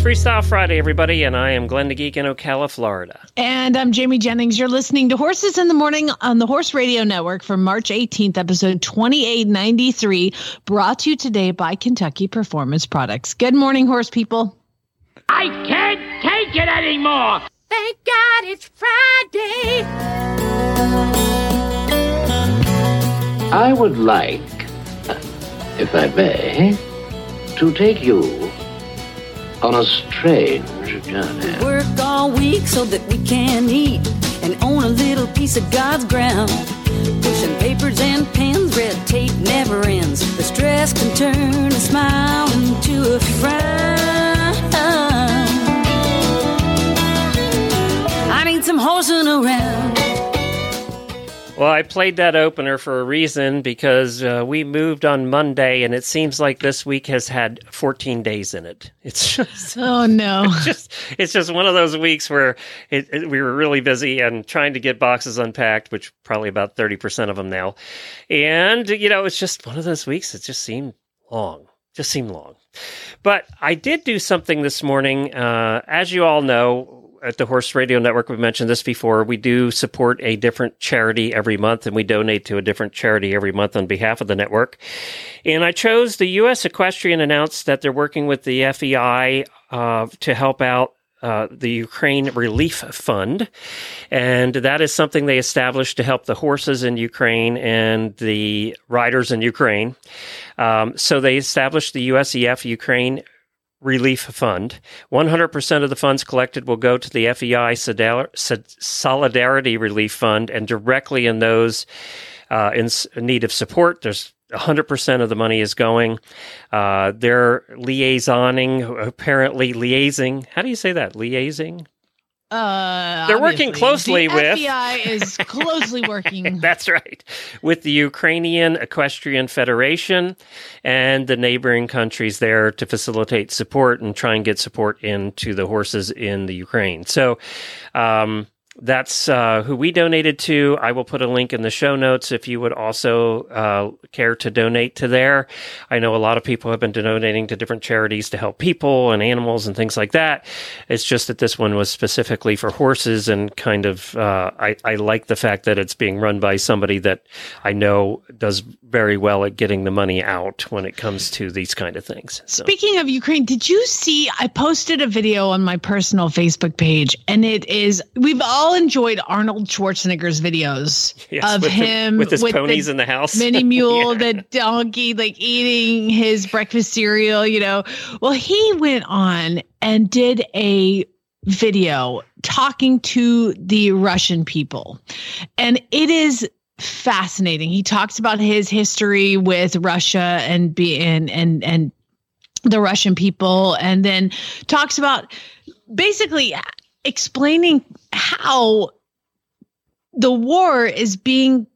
It's Freestyle Friday, everybody, and I am Glenn the Geek in Ocala, Florida. And I'm Jamie Jennings. You're listening to Horses in the Morning on the Horse Radio Network for March 18th, episode 2893, brought to you today by Kentucky Performance Products. Good morning, horse people. I can't take it anymore. Thank God it's Friday. I would like, if I may, to take you on a strange journey. Work all week so that we can eat and own a little piece of God's ground. Pushing papers and pens, red tape never ends. The stress can turn a smile into a frown. I need some horsing around. Well, I played that opener for a reason because uh, we moved on Monday, and it seems like this week has had 14 days in it. It's just. Oh, no. just it's just one of those weeks where it, it- we were really busy and trying to get boxes unpacked, which probably about thirty percent of them now, and you know it's just one of those weeks that just seemed long, just seemed long. But I did do something this morning, uh, as you all know. At the Horse Radio Network, we've mentioned this before. We do support a different charity every month, and we donate to a different charity every month on behalf of the network. And I chose the U.S. Equestrian announced that they're working with the FEI uh, to help out uh, the Ukraine Relief Fund. And that is something they established to help the horses in Ukraine and the riders in Ukraine. Um, so they established the USEF Ukraine Relief Fund. 100% of the funds collected will go to the FEI Solidarity Relief Fund and directly in those uh, in need of support. There's 100% of the money is going. Uh, they're liaisoning, apparently liaising. How do you say that? Liaising? Uh, They're working closely the with- FBI is closely working. That's right. With the Ukrainian Equestrian Federation and the neighboring countries there to facilitate support and try and get support into the horses in the Ukraine. So, um, that's uh, who we donated to. I will put a link in the show notes if you would also uh, care to donate to there. I know a lot of people have been donating to different charities to help people and animals and things like that. It's just that this one was specifically for horses and kind of, uh, I, I like the fact that it's being run by somebody that I know does very well at getting the money out when it comes to these kind of things. So. Speaking of Ukraine, did you see? I posted a video on my personal Facebook page, and it is we've all enjoyed Arnold Schwarzenegger's videos Yes, of with the- him with his the ponies in the house. mini mule, Yeah. the donkey, like eating his breakfast cereal. You know, well, he went on and did a video talking to the Russian people, and it is fascinating. He talks about his history with Russia and being and and the Russian people, and then talks about basically explaining how the war is being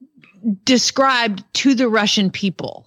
described to the Russian people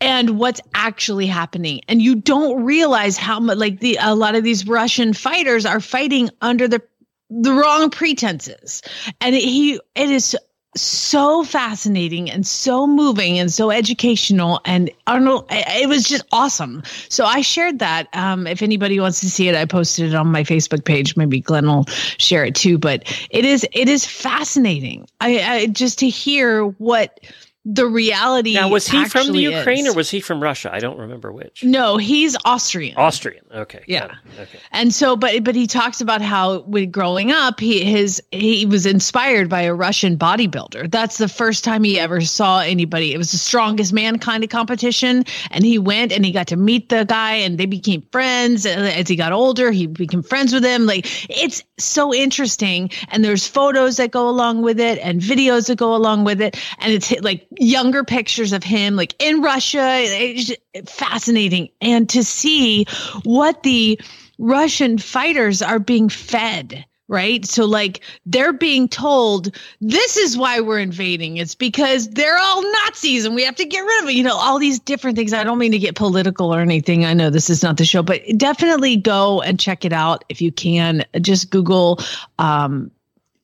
and what's actually happening. And you don't realize how much like the a lot of these Russian fighters are fighting under the the wrong pretenses. And it, he it is so fascinating and so moving and so educational and Arnold it was just awesome. So I shared that. Um, if anybody wants to see it, I posted it on my Facebook page. Maybe Glenn will share it too. But it is it is fascinating. I, I just to hear what the reality. Now, was he from the Ukraine is. or was he from Russia? I don't remember which. No, he's Austrian. Austrian. Okay. Yeah. Okay. And so, but but he talks about how when growing up, he his he was inspired by a Russian bodybuilder. That's the first time he ever saw anybody. It was the strongest man kind of competition, and he went and he got to meet the guy, and they became friends. As he got older, he became friends with him. Like it's so interesting, and there's photos that go along with it, and videos that go along with it, and it's like younger pictures of him, like in Russia. It's fascinating, and to see what the Russian fighters are being fed right? So like they're being told this is why we're invading. It's because they're all Nazis and we have to get rid of it. You know, all these different things. I don't mean to get political or anything. I know this is not the show, but definitely go and check it out if you can. Just Google um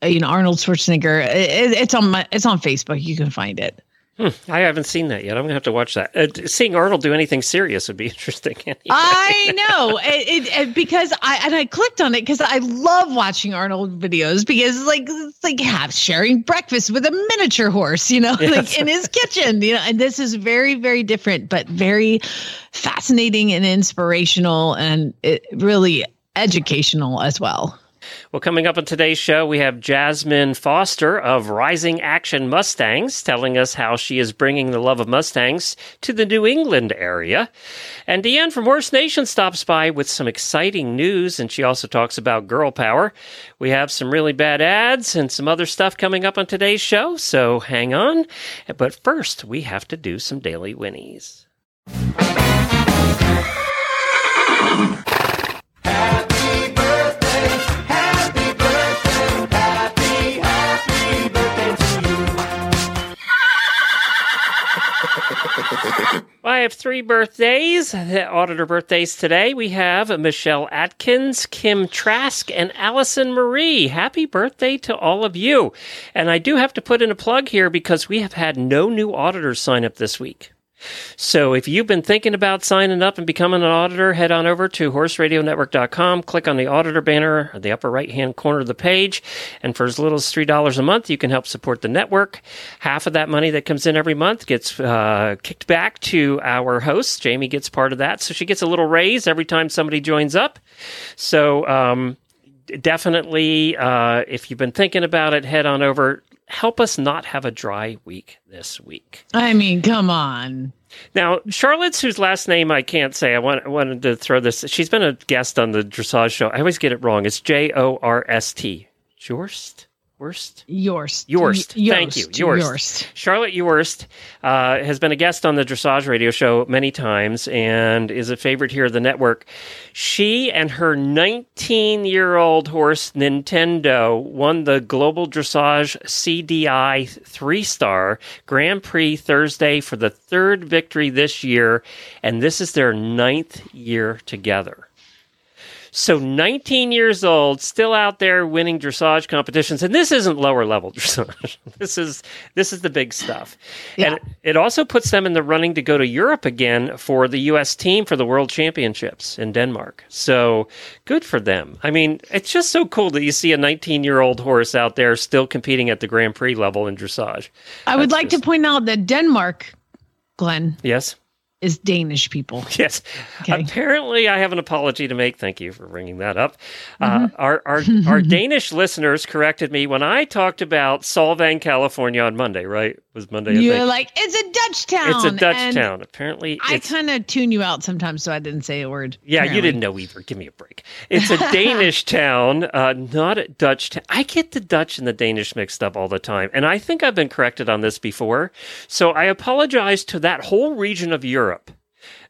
you know Arnold Schwarzenegger. It, it's on my it's on Facebook. You can find it. Hmm, I haven't seen that yet. I'm gonna have to watch that. Uh, seeing Arnold do anything serious would be interesting. Anyway. I know it, it, it, because I and I clicked on it because I love watching Arnold videos because it's like it's like have sharing breakfast with a miniature horse, you know, yes. like in his kitchen, you know. And this is very very different, but very fascinating and inspirational, and it really educational as well. Well, coming up on today's show, we have Jasmine Foster of Rising Action Mustangs telling us how she is bringing the love of Mustangs to the New England area. And DeAnn from Horse Nation stops by with some exciting news, and she also talks about girl power. We have some really bad ads and some other stuff coming up on today's show, so hang on. But first, we have to do some daily whinnies. I have three birthdays, the auditor birthdays today. We have Michelle Atkins, Kim Trask, and Allison Marie. Happy birthday to all of you. And I do have to put in a plug here because we have had no new auditors sign up this week. So if you've been thinking about signing up and becoming an auditor, head on over to horseradionetwork.com, click on the auditor banner at the upper right hand corner of the page, and for as little as $3 a month, you can help support the network. Half of that money that comes in every month gets uh, kicked back to our host. Jamie gets part of that, so she gets a little raise every time somebody joins up. So, um, definitely, uh, if you've been thinking about it, head on over help us not have a dry week this week. I mean, come on. Now, Charlotte's, whose last name I can't say, I, want, I wanted to throw this. She's been a guest on the dressage show. I always get it wrong. It's J O R S T. Jorst? Worst? Yorst. Yorst. Thank you. Yorst. Yorst. Charlotte Jorst uh, has been a guest on the Dressage Radio Show many times and is a favorite here at the network. She and her 19 year old horse, Nintendo, won the Global Dressage CDI three star Grand Prix Thursday for the third victory this year. And this is their ninth year together. So 19 years old, still out there winning dressage competitions, and this isn't lower level dressage. this is this is the big stuff, yeah. and it also puts them in the running to go to Europe again for the U.S. team for the World Championships in Denmark. So good for them. I mean, it's just so cool that you see a 19 year old horse out there still competing at the Grand Prix level in dressage. I would like just... to point out that Denmark, Glenn. Yes is Danish people. Yes. Okay. Apparently, I have an apology to make. Thank you for bringing that up. Uh, mm-hmm. Uh, our our, our Danish listeners corrected me when I talked about Solvang, California on Monday, right? was Monday. You're like, it's a Dutch town. It's a Dutch town. Apparently, I kind of tune you out sometimes, so I didn't say a word. Yeah, apparently. you didn't know either. Give me a break. It's a Danish town, uh, not a Dutch town. I get the Dutch and the Danish mixed up all the time, and I think I've been corrected on this before. So I apologize to that whole region of Europe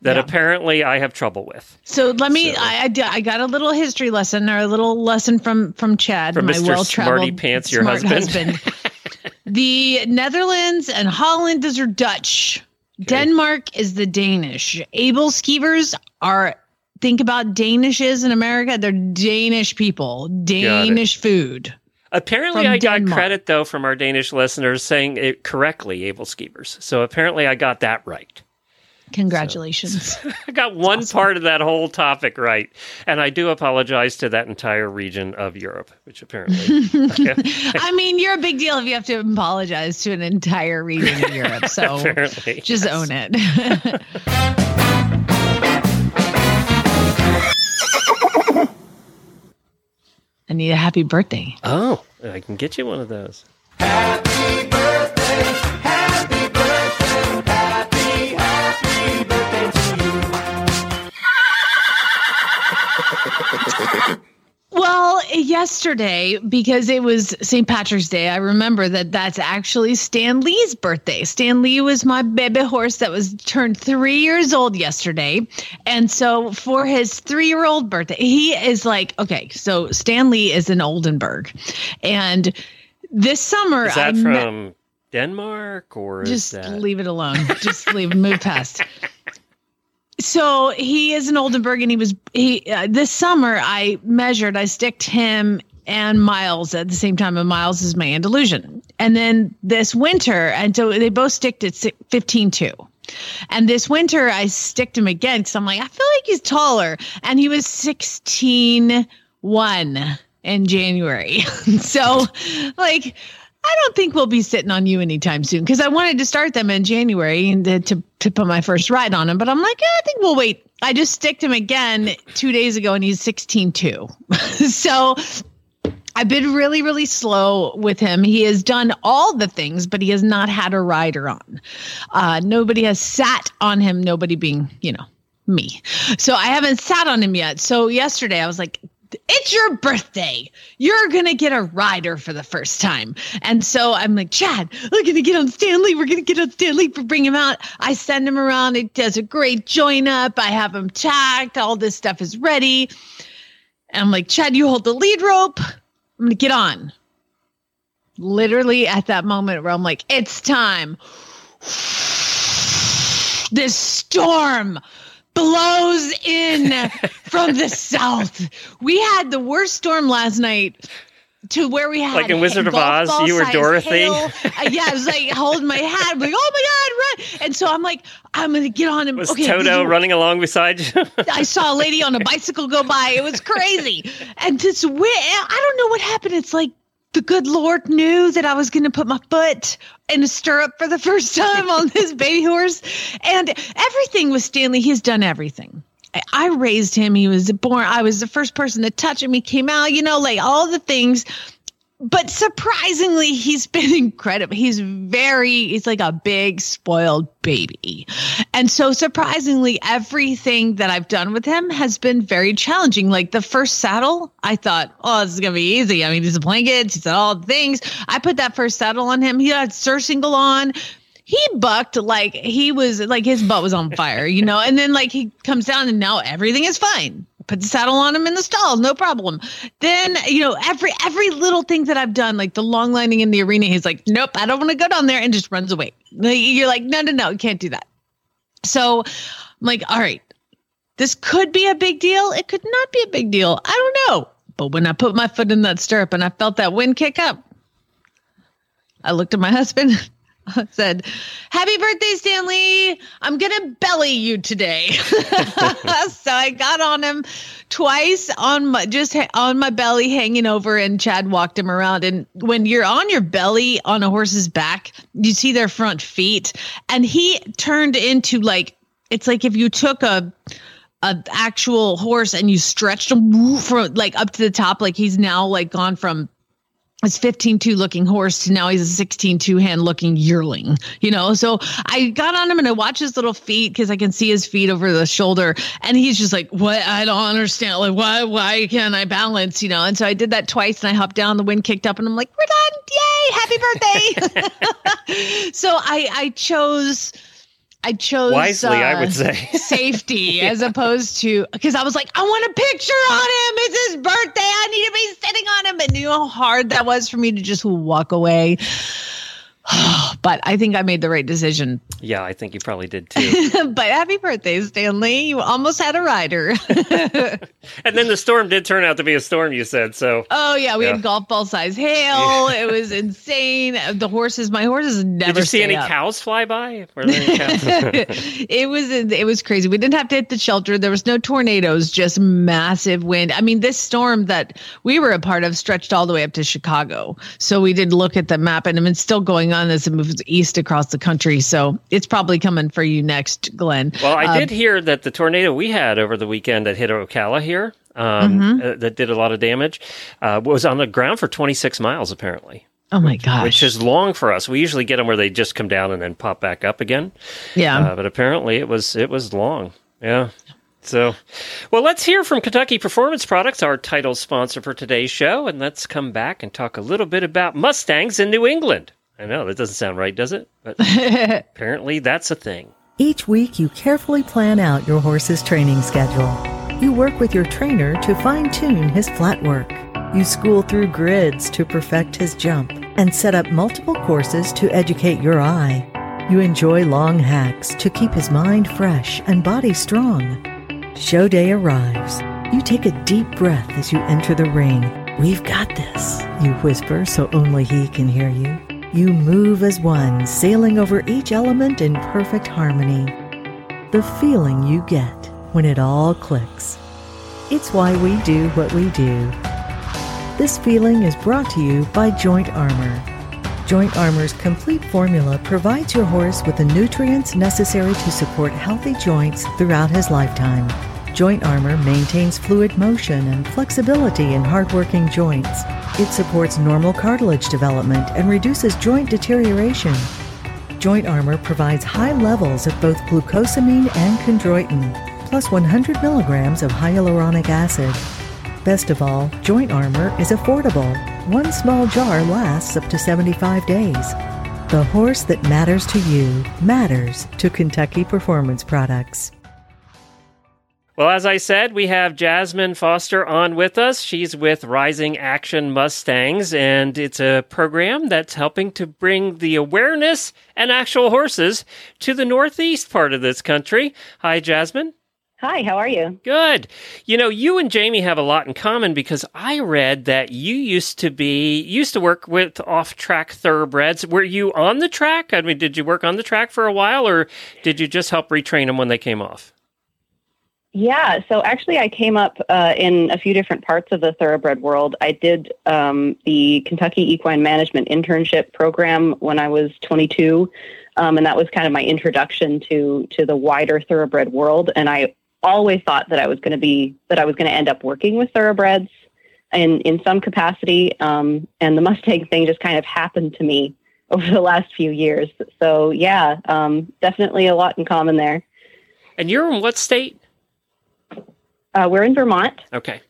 that yeah. apparently I have trouble with. So let me. So. I, I, I got a little history lesson or a little lesson from from Chad, from my Mr. well traveled Smarty Pants, your husband. husband. the Netherlands and Holland those are Dutch. Okay. Denmark is the Danish. Aebleskivers are think about Danishes in America. They're Danish people, Danish food. Apparently, I got credit though from our Danish listeners saying it correctly, aebleskivers. So apparently, I got that right. Congratulations. So, I got one awesome. part of that whole topic right. And I do apologize to that entire region of Europe, which apparently. I mean, you're a big deal if you have to apologize to an entire region of Europe. So apparently, just yes. own it. I need a happy birthday. Oh, I can get you one of those. Well, yesterday, because it was St. Patrick's Day, I remember that that's actually Stanley's birthday. Stanley was my baby horse that was turned three years old yesterday. And so for his three year old birthday, he is like, okay, so Stanley is in Oldenburg. And this summer, Is that I met- from Denmark or just that leave it alone. Just leave, move past. So he is an Oldenburg, and he was he uh, this summer. I measured, I sticked him and Miles at the same time, and Miles is my Andalusian. And then this winter, and so they both sticked at si- 15 2. And this winter, I sticked him again because I'm like, I feel like he's taller. And he was 16 1 in January. so, like, I don't think we'll be sitting on you anytime soon because I wanted to start them in January and to, to, to put my first ride on him. But I'm like, I think we'll wait. I just sticked him again two days ago and he's 16 2. so I've been really, really slow with him. He has done all the things, but he has not had a rider on. Uh, nobody has sat on him, nobody being, you know, me. So I haven't sat on him yet. So yesterday I was like, it's your birthday. You're going to get a rider for the first time. And so I'm like, Chad, we're going to get on Stanley. We're going to get on Stanley for bring him out. I send him around. It does a great join up. I have him tacked. All this stuff is ready. And I'm like, Chad, you hold the lead rope. I'm going to get on. Literally at that moment where I'm like, it's time. This storm blows in from the south. We had the worst storm last night to where we had Like in Wizard of Oz, you were Dorothy? Uh, yeah, I was like holding my hat, I'm like, oh my god, run! And so I'm like, I'm gonna get on him. was okay, Toto running along beside you? I saw a lady on a bicycle go by. It was crazy. And this I don't know what happened. It's like the good Lord knew that I was going to put my foot in a stirrup for the first time on this baby horse. And everything with Stanley, he's done everything. I- I raised him. He was born. I was the first person to touch him. He came out, you know, like all the things but surprisingly, he's been incredible. He's very, he's like a big spoiled baby. And so surprisingly, everything that I've done with him has been very challenging. Like the first saddle, I thought, oh, this is going to be easy. I mean, he's a blanket, he's all the things. I put that first saddle on him. He had surcingle on. He bucked like he was like his butt was on fire, you know, and then like he comes down and now everything is fine put the saddle on him in the stall, no problem. Then, you know, every every little thing that I've done, like the long lining in the arena, he's like, nope, I don't want to go down there and just runs away. You're like, no, no, no, you can't do that. So I'm like, all right, this could be a big deal. It could not be a big deal. I don't know. But when I put my foot in that stirrup and I felt that wind kick up, I looked at my husband. Said, Happy birthday, Stanley. I'm going to belly you today. so I got on him twice on my just ha- on my belly hanging over and Chad walked him around and when you're on your belly on a horse's back, you see their front feet and he turned into like it's like if you took a a actual horse and you stretched him from like up to the top like he's now like gone from his 15-2 looking horse. To now he's a 16-2 hand looking yearling you know? So i got on him and i watched his little feet because i can see his feet over the shoulder. And he's just like what? I don't understand. Like why why can't i balance? You know? And so i did that twice and i hopped down. The wind kicked up and i'm like we're done. Yay. Happy birthday. So i i chose I chose Wisely, I uh, would say. safety as opposed to because I was like, I want a picture on him. It's his birthday. I need to be sitting on him. And you know how hard that was for me to just walk away. but I think I made the right decision. yeah, I think you probably did too. but happy birthday, Stanley. You almost had a rider. and then the storm did turn out to be a storm, you said. So oh yeah, we Yeah. had golf ball size hail. It was insane. The horses, my horses never did you see any up. cows fly by? Were there any cows? it was it was crazy. We didn't have to hit the shelter. There was no tornadoes, just massive wind. I mean, this storm that we were a part of stretched all the way up to Chicago. So we did look at the map, and it's still going on as it moves east across the country. So it's probably coming for you next, Glenn. Well, I Um, did hear that the tornado we had over the weekend that hit Ocala here, um, Mm-hmm. uh, that did a lot of damage, uh, was on the ground for 26 miles, apparently, Oh my gosh! which is long for us. We usually get them where they just come down and then pop back up again. yeah. Uh, but apparently it was it was long. Yeah. So, well, let's hear from Kentucky Performance Products, our title sponsor for today's show, and let's come back and talk a little bit about Mustangs in New England. I know that doesn't sound right, does it? But apparently that's a thing. Each week, you carefully plan out your horse's training schedule. You work with your trainer to fine tune his flat work. You school through grids to perfect his jump and set up multiple courses to educate your eye. You enjoy long hacks to keep his mind fresh and body strong. Show day arrives. You take a deep breath as you enter the ring. We've got this, you whisper so only he can hear you. You move as one, sailing over each element in perfect harmony. The feeling you get when it all clicks. It's why we do what we do. This feeling is brought to you by Joint Armor. Joint Armor's complete formula provides your horse with the nutrients necessary to support healthy joints throughout his lifetime. Joint Armor maintains fluid motion and flexibility in hardworking joints. It supports normal cartilage development and reduces joint deterioration. Joint Armor provides high levels of both glucosamine and chondroitin, plus 100 milligrams of hyaluronic acid. Best of all, Joint Armor is affordable. One small jar lasts up to 75 days. The horse that matters to you matters to Kentucky Performance Products. Well, as I said, we have Jasmine Foster on with us. She's with Rising Action Mustangs, and it's a program that's helping to bring the awareness and actual horses to the northeast part of this country. Hi, Jasmine. Hi, how are you? Good. You know, you and Jamie have a lot in common because I read that you used to be used to work with off-track thoroughbreds. Were you on the track? I mean, did you work on the track for a while or did you just help retrain them when they came off? Yeah, so actually, I came up uh, in a few different parts of the thoroughbred world. I did um, the Kentucky Equine Management Internship Program when I was 22, um, and that was kind of my introduction to to the wider thoroughbred world. And I always thought that I was going to be that I was going to end up working with thoroughbreds in in some capacity. Um, and the Mustang thing just kind of happened to me over the last few years. So yeah, um, definitely a lot in common there. And you're in what state? Uh, we're in Vermont. Okay.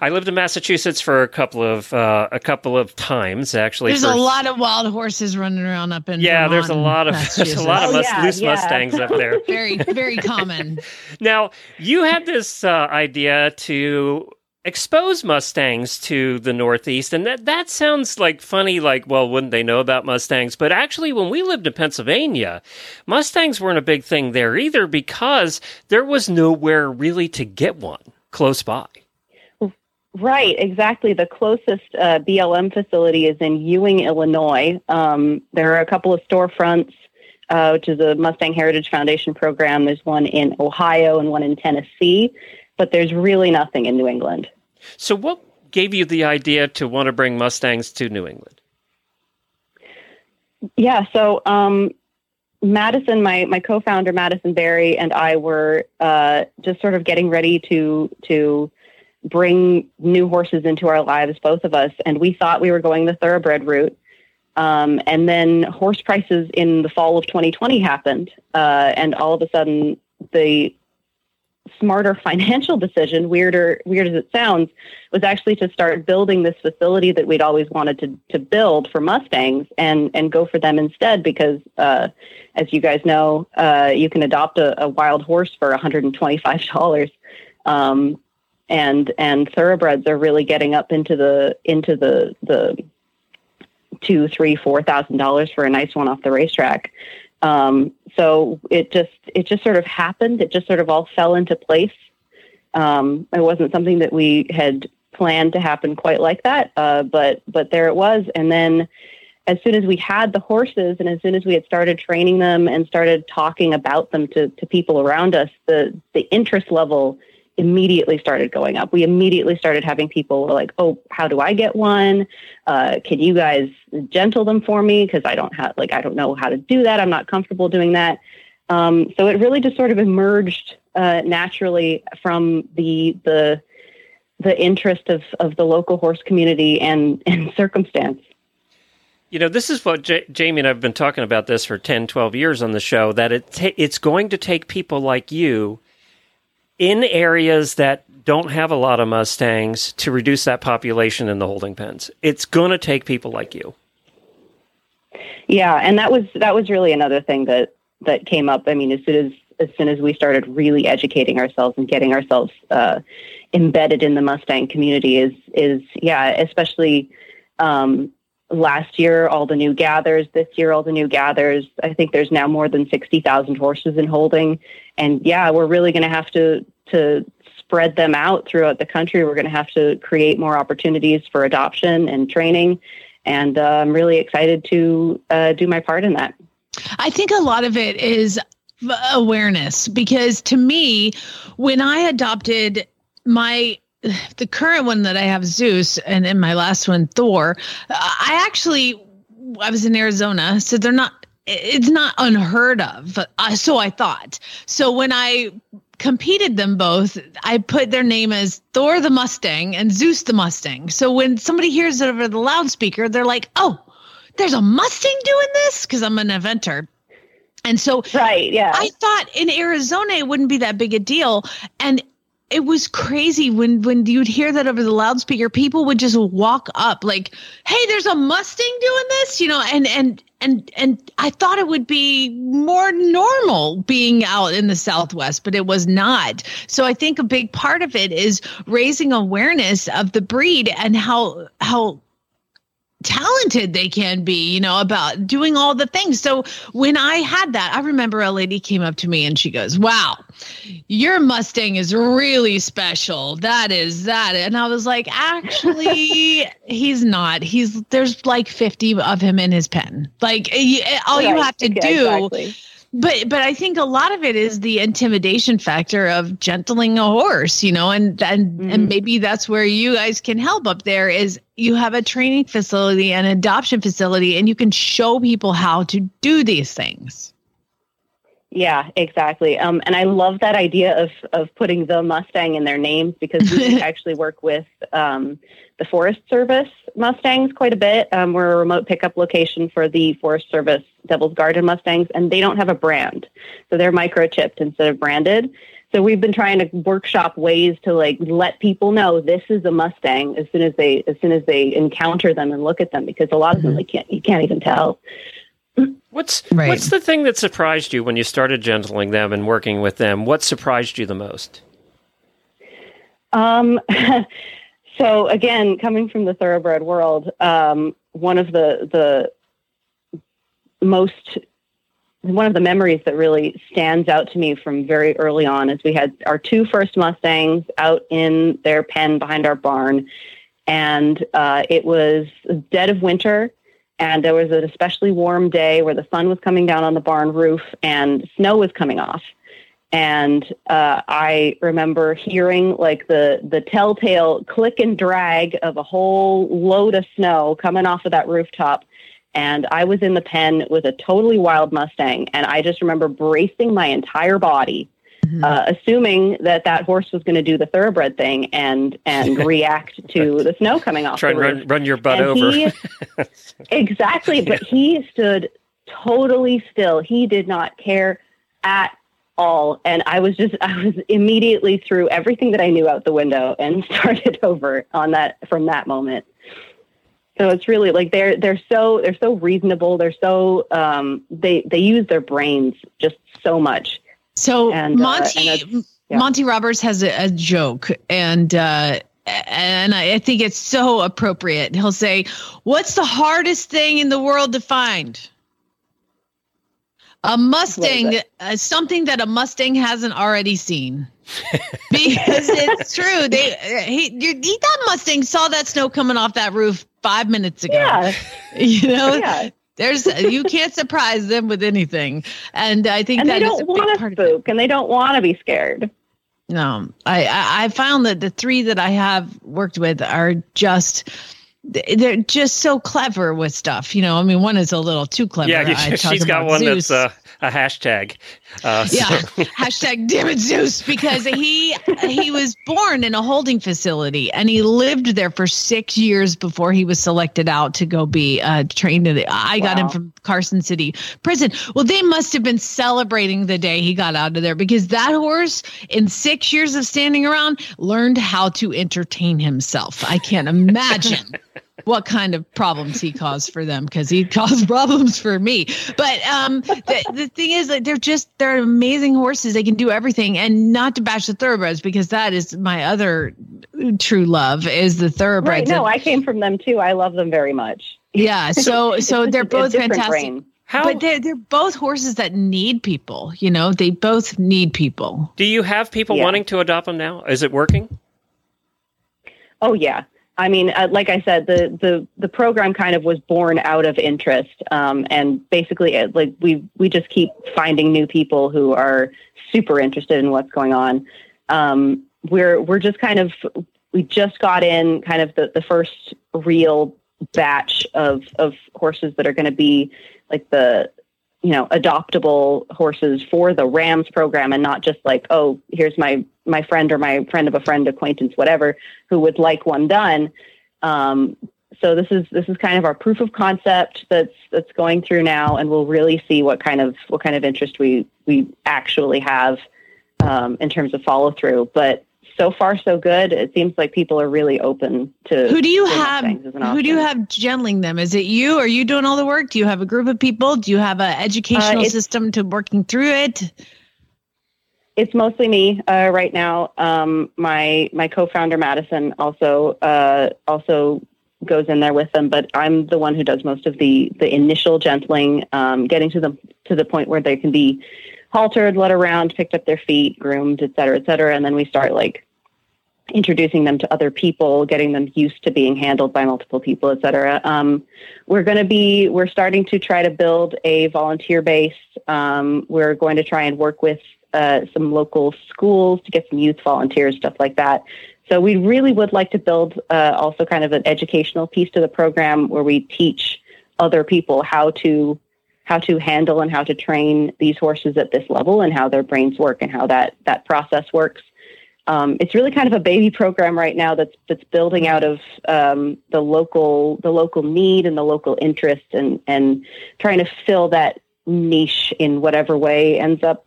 I lived in Massachusetts for a couple of uh, a couple of times actually. There's for- a lot of wild horses running around up in Yeah, Vermont there's a lot of there's a lot of Oh, yeah, loose yeah. mustangs up there. very very common. Now, you had this uh, idea to expose Mustangs to the Northeast, and that, that sounds like funny, like, well, wouldn't they know about Mustangs? But actually, when we lived in Pennsylvania, Mustangs weren't a big thing there either because there was nowhere really to get one close by. Right, exactly. The closest uh, BLM facility is in Ewing, Illinois. Um, there are a couple of storefronts, uh, which is a Mustang Heritage Foundation program. There's one in Ohio and one in Tennessee, but there's really nothing in New England. So, what gave you the idea to want to bring Mustangs to New England? Yeah, so um, Madison, my my co-founder Madison Berry, and I were uh, just sort of getting ready to to bring new horses into our lives, both of us, and we thought we were going the thoroughbred route. Um, and then horse prices in the fall of 2020 happened, uh, and all of a sudden the smarter financial decision, weirder weird as it sounds, was actually to start building this facility that we'd always wanted to to build for Mustangs and and go for them instead because uh, as you guys know, uh, you can adopt a, a wild horse for $125. Um, and and thoroughbreds are really getting up into the into the the two, three, four thousand dollars for a nice one off the racetrack. Um, so it just it just sort of happened. It just sort of all fell into place. Um, it wasn't something that we had planned to happen quite like that, uh, but but there it was. And then as soon as we had the horses, and as soon as we had started training them and started talking about them to to people around us, the the interest level immediately started going up. We immediately started having people like, "Oh, how do I get one? Uh, can you guys gentle them for me? Because I don't have like I don't know how to do that. I'm not comfortable doing that." Um, so it really just sort of emerged uh, naturally from the the the interest of of the local horse community and and circumstance. You know, this is what J- Jamie and I have been talking about this for 10, 12 years on the show that it it's going to take people like you in areas that don't have a lot of Mustangs to reduce that population in the holding pens. It's going to take people like you. Yeah, and that was that was really another thing that that came up. I mean, as soon as as soon as we started really educating ourselves and getting ourselves uh, embedded in the Mustang community, is is yeah, especially um, last year, all the new gathers. This year, all the new gathers. I think there's now more than sixty thousand horses in holding, and yeah, we're really going to have to to spread them out throughout the country. We're going to have to create more opportunities for adoption and training, and uh, I'm really excited to uh, do my part in that. I think a lot of it is awareness because to me, when I adopted my the current one that I have Zeus and in my last one Thor, I actually I was in Arizona, so they're not it's not unheard of. Uh, so I thought. So when I competed them both, I put their name as Thor the Mustang and Zeus the Mustang. So when somebody hears it over the loudspeaker, they're like, "Oh, there's a Mustang doing this?" Because I'm an eventer. And so, right, yeah. I thought in Arizona it wouldn't be that big a deal, and it was crazy when when you'd hear that over the loudspeaker. People would just walk up like, "Hey, there's a Mustang doing this," you know, and and and and I thought it would be more normal being out in the Southwest, but it was not. So I think a big part of it is raising awareness of the breed and how how talented they can be, you know, about doing all the things. So when I had that, I remember a lady came up to me and she goes, Wow, your Mustang is really special. That is that. And I was like, Actually, he's not. He's there's like 50 of him in his pen. Like all right. you have to do. Exactly but but I think a lot of it is the intimidation factor of gentling a horse, you know, and and mm-hmm. and maybe that's where you guys can help up there is you have a training facility and adoption facility and you can show people how to do these things. Yeah, exactly. Um, and I love that idea of of putting the Mustang in their names because we actually work with um, the Forest Service Mustangs quite a bit. Um, we're a remote pickup location for the Forest Service Devil's Garden Mustangs, and they don't have a brand, so they're microchipped instead of branded. So we've been trying to workshop ways to like let people know this is a Mustang as soon as they as soon as they encounter them and look at them because a lot of them Mm-hmm. like can't you can't even tell. What's Right. what's the thing that surprised you when you started gentling them and working with them? What surprised you the most? Um, so again, coming from the thoroughbred world, um, one of the the most one of the memories that really stands out to me from very early on is we had our two first Mustangs out in their pen behind our barn, and uh, it was dead of winter. And there was an especially warm day where the sun was coming down on the barn roof and snow was coming off and uh, I remember hearing like the the telltale click and drag of a whole load of snow coming off of that rooftop. And I was in the pen with a totally wild Mustang, and I just remember bracing my entire body, uh, assuming that that horse was going to do the thoroughbred thing and and react to the snow coming off. Try the and run, run your butt And over. he- exactly, but he stood totally still. He did not care at all. And I was just, I was immediately threw everything that I knew out the window and started over on that from that moment. So it's really like they're they're so they're so reasonable. They're so um, they they use their brains just so much. So And, uh, Monty and it's- yeah. Monty Roberts has a, a joke, and uh, and I think it's so appropriate. He'll say, "What's the hardest thing in the world to find?" A Mustang, uh, something that a Mustang hasn't already seen. because it's true. They he, you, he that Mustang saw that snow coming off that roof five minutes ago. Yeah, You know, yeah. There's you can't surprise them with anything, and I think And that they don't want to spook, and they don't want to be scared. No, I, I I found that the three that I have worked with are just they're just so clever with stuff. You know, I mean, one is a little too clever. yeah, I you, talk she's got one Zeus. that's uh, a hashtag. Uh, so- yeah, hashtag damn it Zeus because he he was born in a holding facility and he lived there for six years before he was selected out to go be uh, trained. In the, I got him from Carson City Prison. Well, they must have been celebrating the day he got out of there because that horse, in six years of standing around, learned how to entertain himself. I can't imagine. What kind of problems he caused for them because he caused problems for me. But um, the, the thing is that they're just they're amazing horses. They can do everything, and not to bash the thoroughbreds because that is my other true love is the thoroughbreds. Right. No, And- I came from them too. I love them very much. yeah, so so they're both fantastic. brain. How But they're they're both horses that need people. You know, they both need people. do you have people Yeah. wanting to adopt them now? Is it working? Oh yeah. I mean, uh, like I said, the, the the program kind of was born out of interest, um, and basically, uh, like we we just keep finding new people who are super interested in what's going on. Um, we're we're just kind of we just got in kind of the, the first real batch of of horses that are going to be like the you know adoptable horses for the Rams program, and not just like oh here's my my friend or my friend of a friend acquaintance whatever who would like one done. Um, so this is this is kind of our proof of concept that's that's going through now, and we'll really see what kind of what kind of interest we we actually have um, in terms of follow through. But so far so good. It seems like people are really open to Who do you have? Mustangs as an Who do you have gentling them? Is it you? Are you doing all the work? Do you have a group of people? Do you have an educational it's- system to working through it? It's mostly me uh, right now. Um, my my co-founder Madison also uh, also goes in there with them, but I'm the one who does most of the the initial gentling, um, getting to the to the point where they can be haltered, led around, picked up their feet, groomed, et cetera, et cetera, and then we start like introducing them to other people, getting them used to being handled by multiple people, et cetera. Um, we're going to be, we're starting to try to build a volunteer base. Um, we're going to try and work with uh, some local schools to get some youth volunteers, stuff like that. So we really would like to build uh, also kind of an educational piece to the program where we teach other people how to how to handle and how to train these horses at this level and how their brains work and how that that process works. Um, it's really kind of a baby program right now that's that's building out of um, the local the local need and the local interest and and trying to fill that niche in whatever way ends up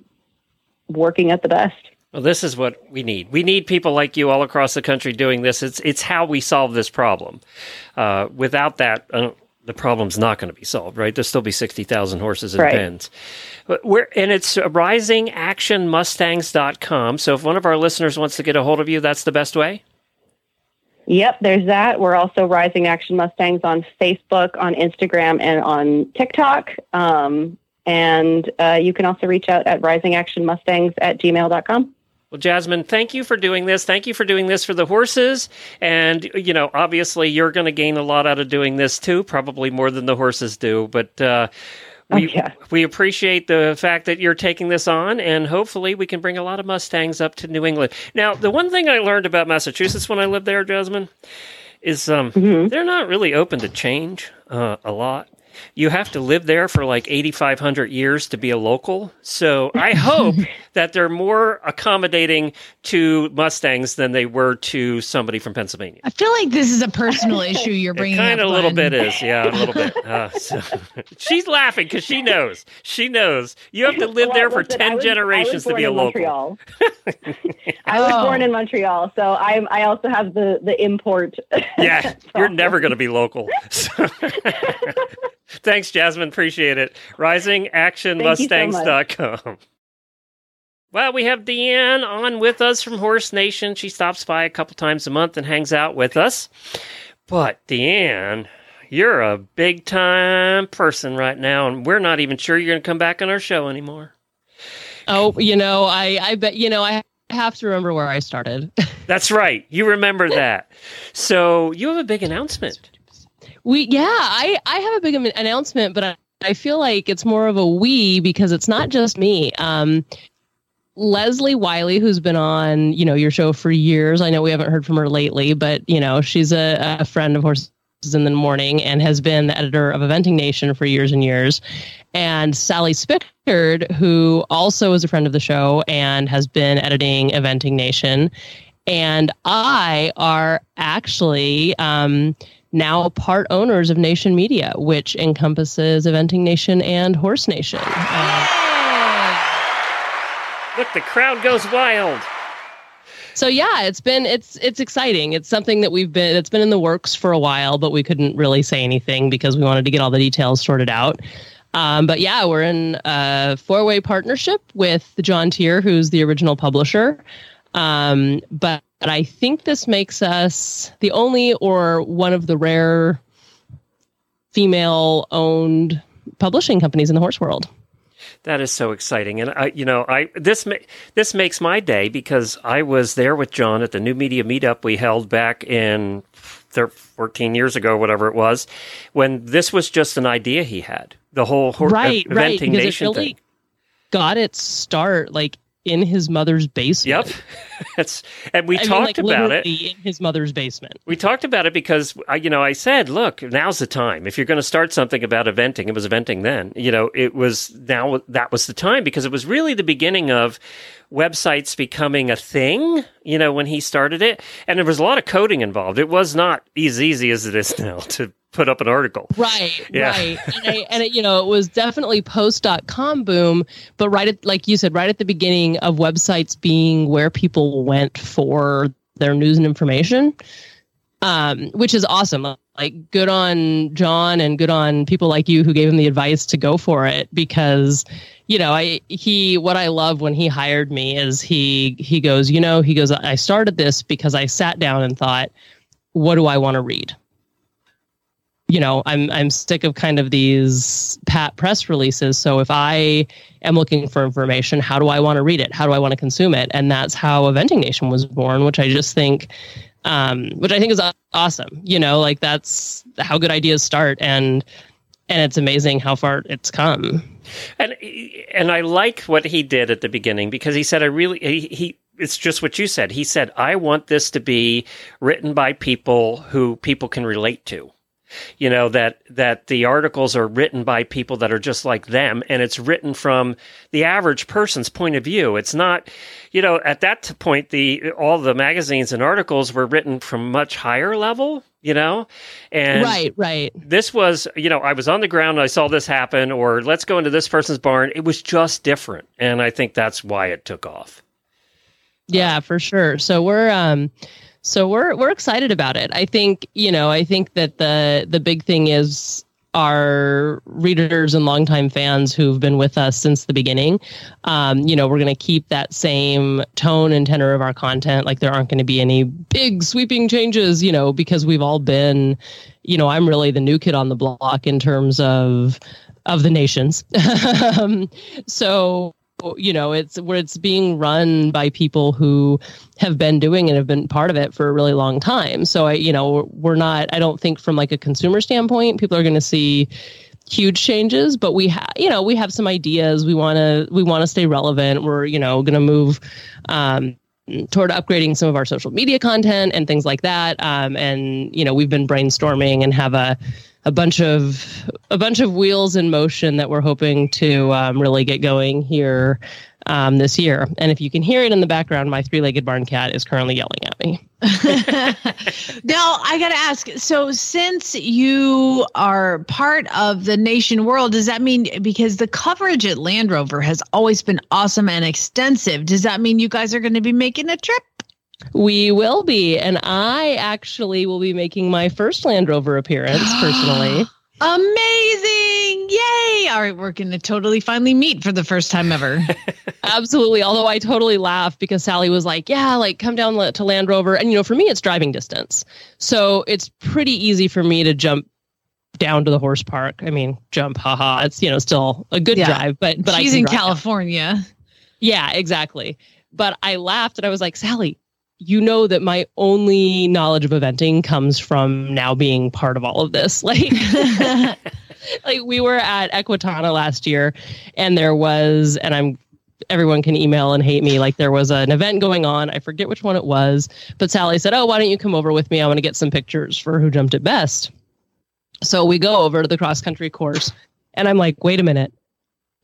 working at the best. Well, this is what we need. We need people like you all across the country doing this. It's it's how we solve this problem. Uh, without that, uh, the problem's not going to be solved. Right? There'll still be sixty thousand horses and Right. pens. But we're and it's risingactionmustangs.com. So if one of our listeners wants to get a hold of you, that's the best way. Yep, there's that. We're also Rising Action Mustangs on Facebook, on Instagram, and on TikTok. Um, and uh, you can also reach out at risingactionmustangs at gmail.com. Well, Jasmine, thank you for doing this. Thank you for doing this for the horses. And, you know, obviously you're going to gain a lot out of doing this too, probably more than the horses do. But uh, we, Oh, yeah. we appreciate the fact that you're taking this on, and hopefully we can bring a lot of Mustangs up to New England. Now, the one thing I learned about Massachusetts when I lived there, Jasmine, is um, Mm-hmm. they're not really open to change uh, a lot. You have to live there for like 8,500 years to be a local. So I hope that they're more accommodating to Mustangs than they were to somebody from Pennsylvania. I feel like this is a personal issue you're bringing Kind up. of a little bit is, yeah, a little bit. Uh, so, she's laughing because she knows. She knows you have to live Well, there for listen, ten was- generations I was to be a born in local. Montreal. I was Oh. born in Montreal, so I'm. I also have the the import. Yeah, you're never going to be local. So- Thanks, Jasmine. Appreciate it. RisingActionMustangs.com. Well, we have DeAnn on with us from Horse Nation. She stops by a couple times a month and hangs out with us. But, DeAnn, you're a big time person right now, and we're not even sure you're going to come back on our show anymore. Oh, you know, I, I bet, you know, I have to remember where I started. That's right. You remember that. So, you have a big announcement. We, yeah, I, I have a big announcement, but I, I feel like it's more of a we because it's not just me. Um, Leslie Wylie, who's been on, you know, your show for years. I know we haven't heard from her lately, but you know, she's a, a friend of Horses in the Morning and has been the editor of Eventing Nation for years and years. And Sally Spickard, who also is a friend of the show and has been editing Eventing Nation, and I are actually um, now part owners of Nation Media, which encompasses Eventing Nation and Horse Nation. Uh, Look, the crowd goes wild. so yeah, it's been it's it's exciting. It's something that we've been it's been in the works for a while, but we couldn't really say anything because we wanted to get all the details sorted out. Um, but yeah, we're in a four way partnership with John Tier, who's the original publisher. Um, but, but I think this makes us the only or one of the rare female owned publishing companies in the horse world. That is so exciting, and I, you know, I this ma- this makes my day because I was there with John at the New Media Meetup we held back in thir- 14 years ago, whatever it was, when this was just an idea he had. The whole hor- right, eventing right. Because nation it really thing. got its start like in his mother's basement. Yep, that's and we I mean, talked like, about it. in his mother's basement. We talked about it because I, you know, I said, look, now's the time. If you're going to start something about eventing, it was eventing then. You know, it was now that was the time because it was really the beginning of websites becoming a thing. You know, when he started it, and there was a lot of coding involved. It was not as easy as it is now to put up an article. Right, Yeah. right. And, I, and it, you know, it was definitely post.com boom, but right at, like you said, right at the beginning of websites being where people went for their news and information, um, which is awesome. Like, good on John and good on people like you who gave him the advice to go for it because, you know, I, he, what I love when he hired me is he, he goes, you know, he goes, I started this because I sat down and thought, what do I want to read? You know i'm i'm sick of kind of these pat press releases. So if i am looking for information how do i want to read it? How do i want to consume it? And that's how eventing nation was born which i just think um which i think is awesome. You know like that's how good ideas start. And and it's amazing how far it's come. And and I like what he did at the beginning because he said I really he, he it's just what you said. He said I want this to be written by people who people can relate to. You know that that the articles are written by people that are just like them and it's written from the average person's point of view. It's not you know at that point the all the magazines and articles were written from much higher level, you know? And right right this was, you know, I was on the ground and I saw this happen, or let's go into this person's barn. It was just different. And I think that's why it took off. Yeah, for sure. So we're um so we're we're excited about it. I think, you know, I think that the the big thing is our readers and longtime fans who've been with us since the beginning. Um, you know, we're going to keep that same tone and tenor of our content. Like there aren't going to be any big sweeping changes, you know, because we've all been, you know, I'm really the new kid on the block in terms of of the nations. um, so you know it's where it's being run by people who have been doing and have been part of it for a really long time. So i you know we're not i don't think from like a consumer standpoint people are going to see huge changes but we have you know we have some ideas. We want to we want to stay relevant. We're you know going to move um toward upgrading some of our social media content and things like that. Um, and you know we've been brainstorming and have a a bunch of a bunch of wheels in motion that we're hoping to um, really get going here um, this year. And if you can hear it in the background, my three-legged barn cat is currently yelling at me. now I got to ask. So, since you are part of the nation world, does that mean because the coverage at Land Rover has always been awesome and extensive? Does that mean you guys are going to be making a trip? We will be, and I actually will be making my first Land Rover appearance personally. Amazing! Yay! All right, we're going to totally finally meet for the first time ever. Absolutely. Although I totally laughed because Sally was like, "Yeah, like come down to Land Rover," and you know, for me, it's driving distance, so it's pretty easy for me to jump down to the horse park. I mean, jump, haha. It's you know still a good Yeah. drive, but but I She's in down. California. Yeah, exactly. But I laughed and I was like, Sally, you know that my only knowledge of eventing comes from now being part of all of this. Like, like we were at Equitana last year and there was, and I'm, everyone can email and hate me. Like there was an event going on. I forget which one it was, but Sally said, Oh, why don't you come over with me? I want to get some pictures for who jumped it best. So we go over to the cross country course and I'm like, wait a minute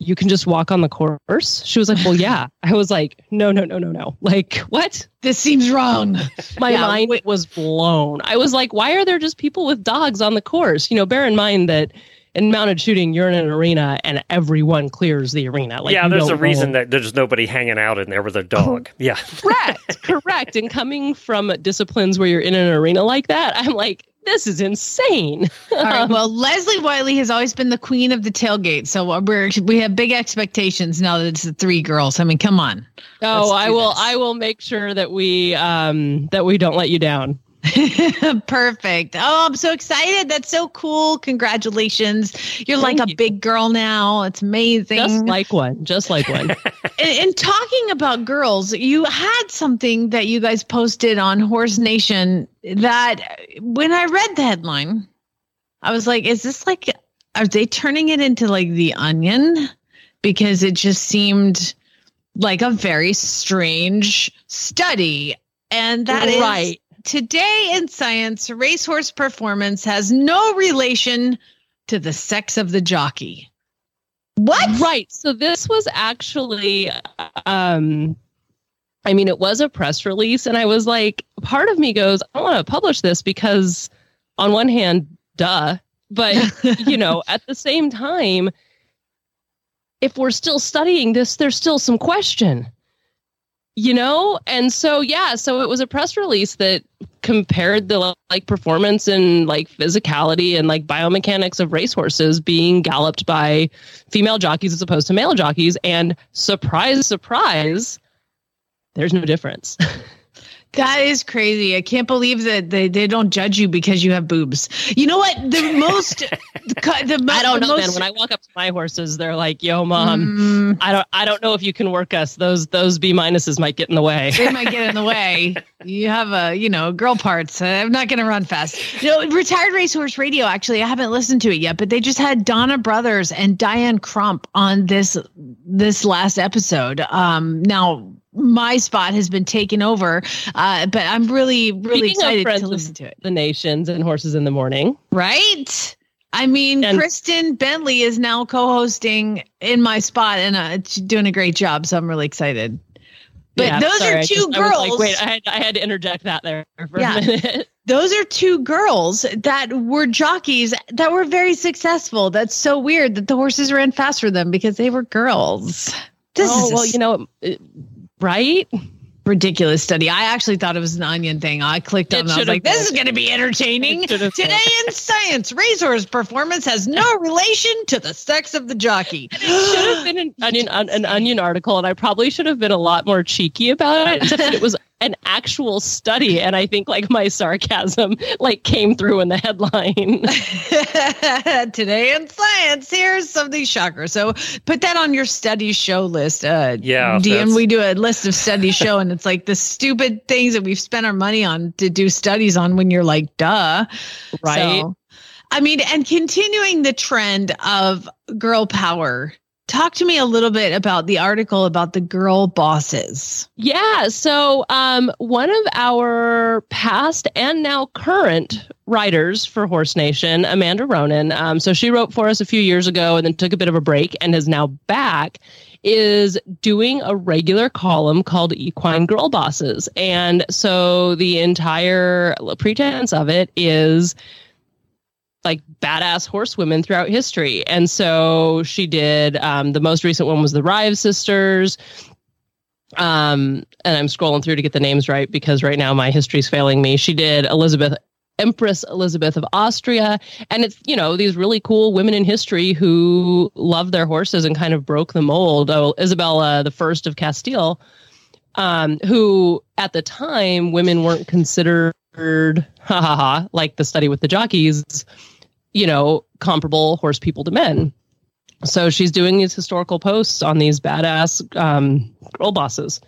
you can just walk on the course? She was like, Well, yeah. I was like, No, no, no, no, no. Like, what? This seems wrong. My Yeah, mind wait- was blown. I was like, Why are there just people with dogs on the course? You know, bear in mind that in mounted shooting, you're in an arena and everyone clears the arena. Like, yeah, you there's a reason know- that there's nobody hanging out in there with a dog. Yeah. correct, correct. And coming from disciplines where you're in an arena like that, I'm like, this is insane. All right. Well, Leslie Wylie has always been the queen of the tailgate, so we're we have big expectations now that it's the three girls. I mean, come on. Oh, I will. this. I will make sure that we um that we don't let you down. Perfect. Oh, I'm so excited. That's so cool. Congratulations. You're Thank like a you. big girl now. It's amazing. Just like one. Just like one. and, and talking about girls, you had something that you guys posted on Horse Nation that when I read the headline, I was like, is this like, are they turning it into like the onion? Because it just seemed like a very strange study. And that is Right. Today in science, racehorse performance has no relation to the sex of the jockey. What? Right. So this was actually um I mean it was a press release and I was like part of me goes I want to publish this because on one hand duh but you know at the same time if we're still studying this there's still some question you know? And so yeah so it was a press release that compared the like performance and like physicality and like biomechanics of racehorses being galloped by female jockeys as opposed to male jockeys. And surprise surprise there's no difference That is crazy. I can't believe that they, they don't judge you because you have boobs. You know what? The most, the, the, i don't the know most, man when i walk up to my horses they're like yo mom Mm, i don't i don't know if you can work us those those b minuses might get in the way they might get in the way. You have a, you know, girl parts. Uh, I'm not going to run fast. You know, retired racehorse radio. Actually, I haven't listened to it yet, but they just had Donna Brothers and Diane Crump on this this last episode. Um, now my spot has been taken over, uh, but I'm really really Speaking excited to listen to it. the nations and horses in the morning Right? I mean, And- Kristen Bentley is now co-hosting in my spot, and uh, she's doing a great job. So I'm really excited. But Yeah, those sorry, are two just- girls. like, wait, I had, I had to interject that there for Yeah. a minute. those are two girls that were jockeys that were very successful. That's so weird that the horses ran fast for them because they were girls. This oh, is well, you know, it- right? ridiculous study. I actually thought it was an onion thing. I clicked It on it. I was like, this is going to be entertaining. Been. Today in science, racehorse performance has no relation to the sex of the jockey. It should have been an onion, an, an onion article, and I probably should have been a lot more cheeky about it. It was an actual study, and I think like my sarcasm like came through in the headline. Today in science, here's something shocker. So put that on your study show list. Uh, Yeah, DM, we do a list of study show, and it's like the stupid things that we've spent our money on to do studies on. When you're like, duh, Right. So, I mean, and continuing the trend of girl power. Talk to me a little bit about the article about the girl bosses. Yeah. So, um, one of our past and now current writers for Horse Nation, Amanda Ronan, um, so she wrote for us a few years ago and then took a bit of a break and is now back, is doing a regular column called Equine Girl Bosses. And so the entire pretense of it is like badass horsewomen throughout history. And so she did um, the most recent one was the Rives sisters. Um, and I'm scrolling through to get the names right because right now my history's failing me. She did Elizabeth Empress Elizabeth of Austria. And it's, you know, these really cool women in history who loved their horses and kind of broke the mold. Oh, Isabella the first of Castile, um, who at the time women weren't considered ha ha ha like the study with the jockeys you know, comparable horse people to men. So she's doing these historical posts on these badass um, girl bosses.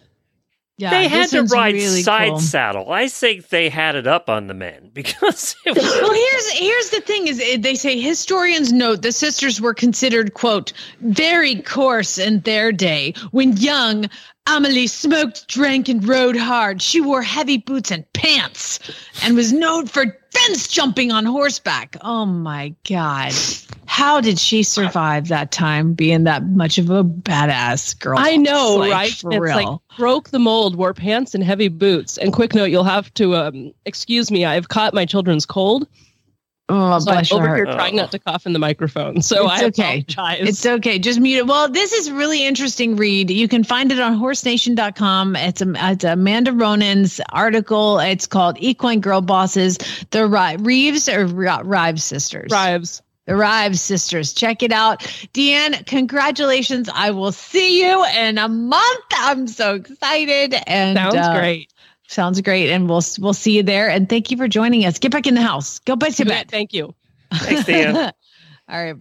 Yeah, they had to ride really side cool. saddle. I think they had it up on the men because it was well here's here's the thing is eh, they say historians note the sisters were considered quote very coarse in their day when young Amelie smoked, drank, and rode hard. She wore heavy boots and pants and was known for fence jumping on horseback. Oh my God. How did she survive that time being that much of a badass girl? I know, Like, right? For it's real. like broke the mold, wore pants and heavy boots. And quick note, you'll have to um, excuse me. I've caught my children's cold, oh, so I'm over heart. here trying not to cough in the microphone. So It's I okay. apologize. It's okay. Just mute it. Well, this is really interesting read. You can find it on horsenation.com. It's, a, it's Amanda Ronan's article. It's called Equine Girl Bosses, the Ri- Reeves or Ri- Rives sisters. Rives. The Rives sisters. Check it out. DeAnn, congratulations. I will see you in a month. I'm so excited. And Sounds uh, great. Sounds great. And we'll we'll see you there. And thank you for joining us. Get back in the house. Go back to bed. Thank you. Thanks, Dan. All right.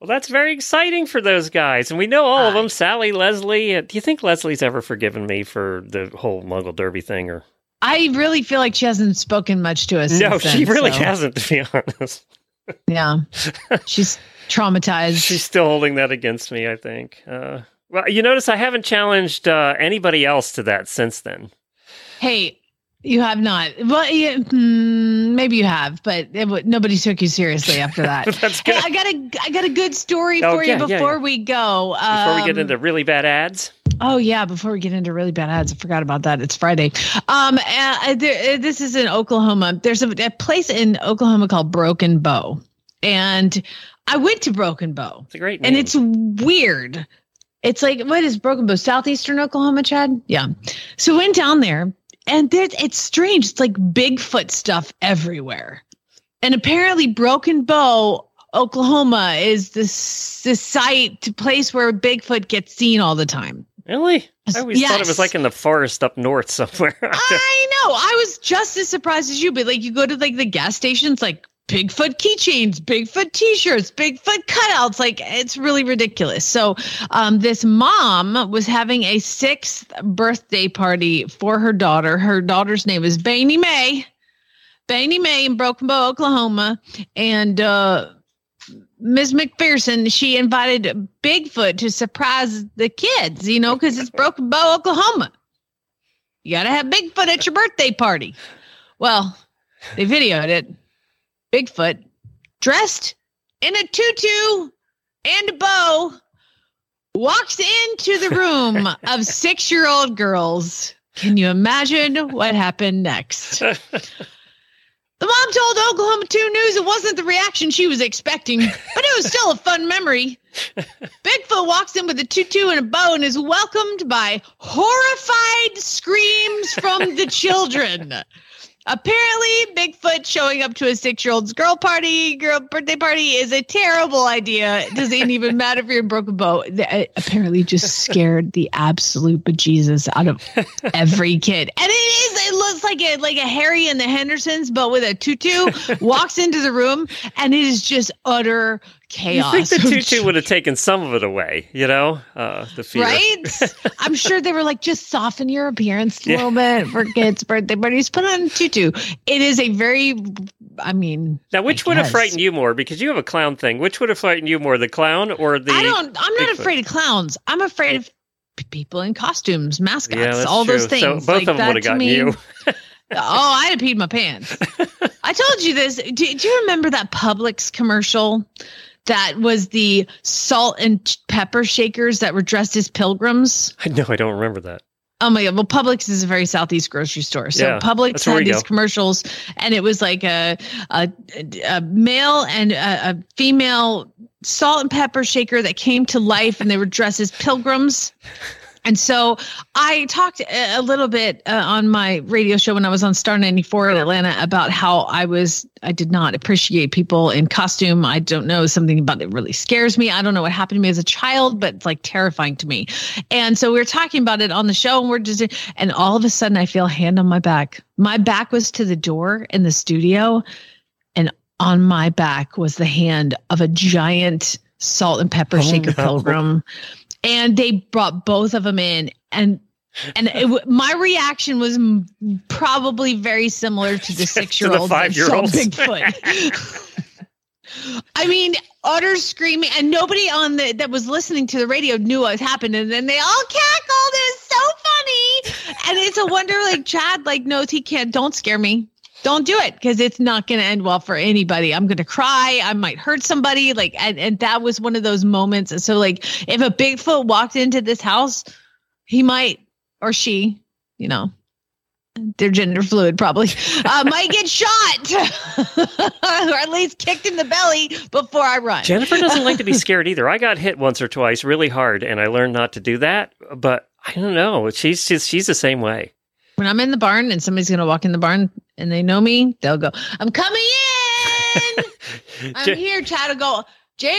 Well, that's very exciting for those guys. And we know all of them Sally, Leslie. Uh, Do you think Leslie's ever forgiven me for the whole Muggle Derby thing? Or I really feel like she hasn't spoken much to us. No, since she then, really so, hasn't, to be honest. Yeah. She's traumatized. She's still holding that against me, I think. Uh, well, you notice I haven't challenged uh, anybody else to that since then. Hey, you have not. Well, yeah, hmm, maybe you have, but w- nobody took you seriously after that. That's hey. I got a I got a good story Oh, for yeah, you before yeah. we go. Before we get Um, into really bad ads. Oh yeah, before we get into really bad ads, I forgot about that. It's Friday. Um, uh, there, uh, this is in Oklahoma. There's a, a place in Oklahoma called Broken Bow, and I went to Broken Bow, It's a great name. and it's weird. It's like what is Broken Bow? Southeastern Oklahoma, Chad? Yeah. So went down there, and there's it's strange. It's like Bigfoot stuff everywhere, and apparently Broken Bow. Oklahoma is the the site, place where Bigfoot gets seen all the time. Really? I always thought it was like in the forest up north somewhere. I know. I was just as surprised as you, but like you go to like the gas stations, like Bigfoot keychains, Bigfoot t-shirts, Bigfoot cutouts. Like it's really ridiculous. So um, this mom was having a sixth birthday party for her daughter. Her daughter's name is Bainey May. Bainey May in Broken Bow, Oklahoma. And uh Ms. McPherson, she invited Bigfoot to surprise the kids, you know, because it's Broken Bow, Oklahoma. You got to have Bigfoot at your birthday party. Well, they videoed it. Bigfoot dressed in a tutu and a bow walks into the room of six year old girls. Can you imagine what happened next? The mom told Oklahoma 2 News it wasn't the reaction she was expecting, but it was still a fun memory. Bigfoot walks in with a tutu and a bow and is welcomed by horrified screams from the children. Apparently, Bigfoot showing up to a six-year-old's girl party, girl birthday party, is a terrible idea. It doesn't even matter if you're in Broken Bow. It uh, apparently just scared the absolute bejesus out of every kid. And it is, it looks like a like a Harry and the Hendersons, but with a tutu, walks into the room, and it is just utter you think the tutu would have taken some of it away, you know? Uh, the fear. Right? I'm sure they were like, just soften your appearance a Yeah. little bit for kids' birthday parties. Put on tutu. It is a very, I mean, Now, which I would have frightened you more? Because you have a clown thing. Which would have frightened you more, the clown or the? I don't, I'm not Bigfoot? afraid of clowns. I'm afraid of people in costumes, mascots, Yeah, all those true. So both like of them would have gotten me- you. oh, I'd have peed my pants. I told you this. Do, do you remember that Publix commercial? That was the salt and pepper shakers that were dressed as pilgrims. I know. I don't remember that. Oh my god! Well, Publix is a very southeast grocery store. So Yeah, Publix had these go. commercials, and it was like a a, a male and a, a female salt and pepper shaker that came to life, and they were dressed as pilgrims. And so I talked a little bit uh, on my radio show when I was on Star 94 in Atlanta about how I was, I did not appreciate people in costume. I don't know, something about it really scares me. I don't know what happened to me as a child, but it's like terrifying to me. And so we were talking about it on the show and we're just, and all of a sudden I feel a hand on my back. My back was to the door in the studio and on my back was the hand of a giant salt and pepper Oh, shaker no. pilgrim and they brought both of them in and and it, my reaction was m- probably very similar to the six year old five-year-olds. Bigfoot. I mean, utter screaming, and nobody on the that was listening to the radio knew what was happening. And then they all cackled. It's so funny, and it's a wonder. Like Chad, like knows he can't. Don't scare me. Don't do it because it's not going to end well for anybody. I'm going to cry. I might hurt somebody. Like, and, and that was one of those moments. And so, like, if a Bigfoot walked into this house, he might or she, you know, they're gender fluid probably, uh, might get shot or at least kicked in the belly before I run. Jennifer doesn't like to be scared either. I got hit once or twice really hard, and I learned not to do that. But I don't know. She's she's, she's the same way. When I'm in the barn and somebody's going to walk in the barn and they know me, they'll go, I'm coming in. I'm here. Chad will go, Jamie.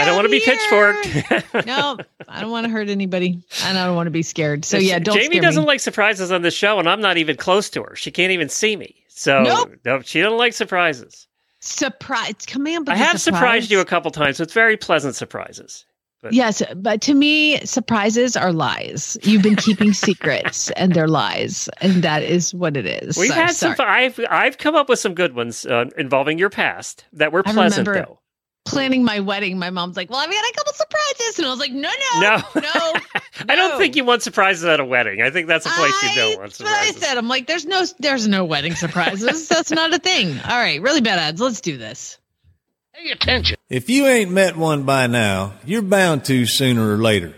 I don't want to be pitchforked. no, I don't want to hurt anybody. And I don't want to be scared. So yeah, don't Jamie doesn't me. like surprises on the show, and I'm not even close to her. She can't even see me. So Nope. no, she doesn't like surprises. surprise. Come in, but I have surprise. surprised you a couple times with very pleasant surprises. But Yes, but to me, surprises are lies. You've been keeping secrets, and they're lies, and that is what it is. we've So, had some. sorry. I've I've come up with some good ones uh, involving your past that were I pleasant though. planning my wedding. My mom's like, "Well, I've got a couple surprises," and I was like, "No, no, No. no." I don't think you want surprises at a wedding. I think that's a place you don't I- want That's what I said. I'm like, "There's no, there's no wedding surprises. That's not a thing." All right, really bad ads. Let's do this. Pay attention. If you ain't met one by now, you're bound to sooner or later.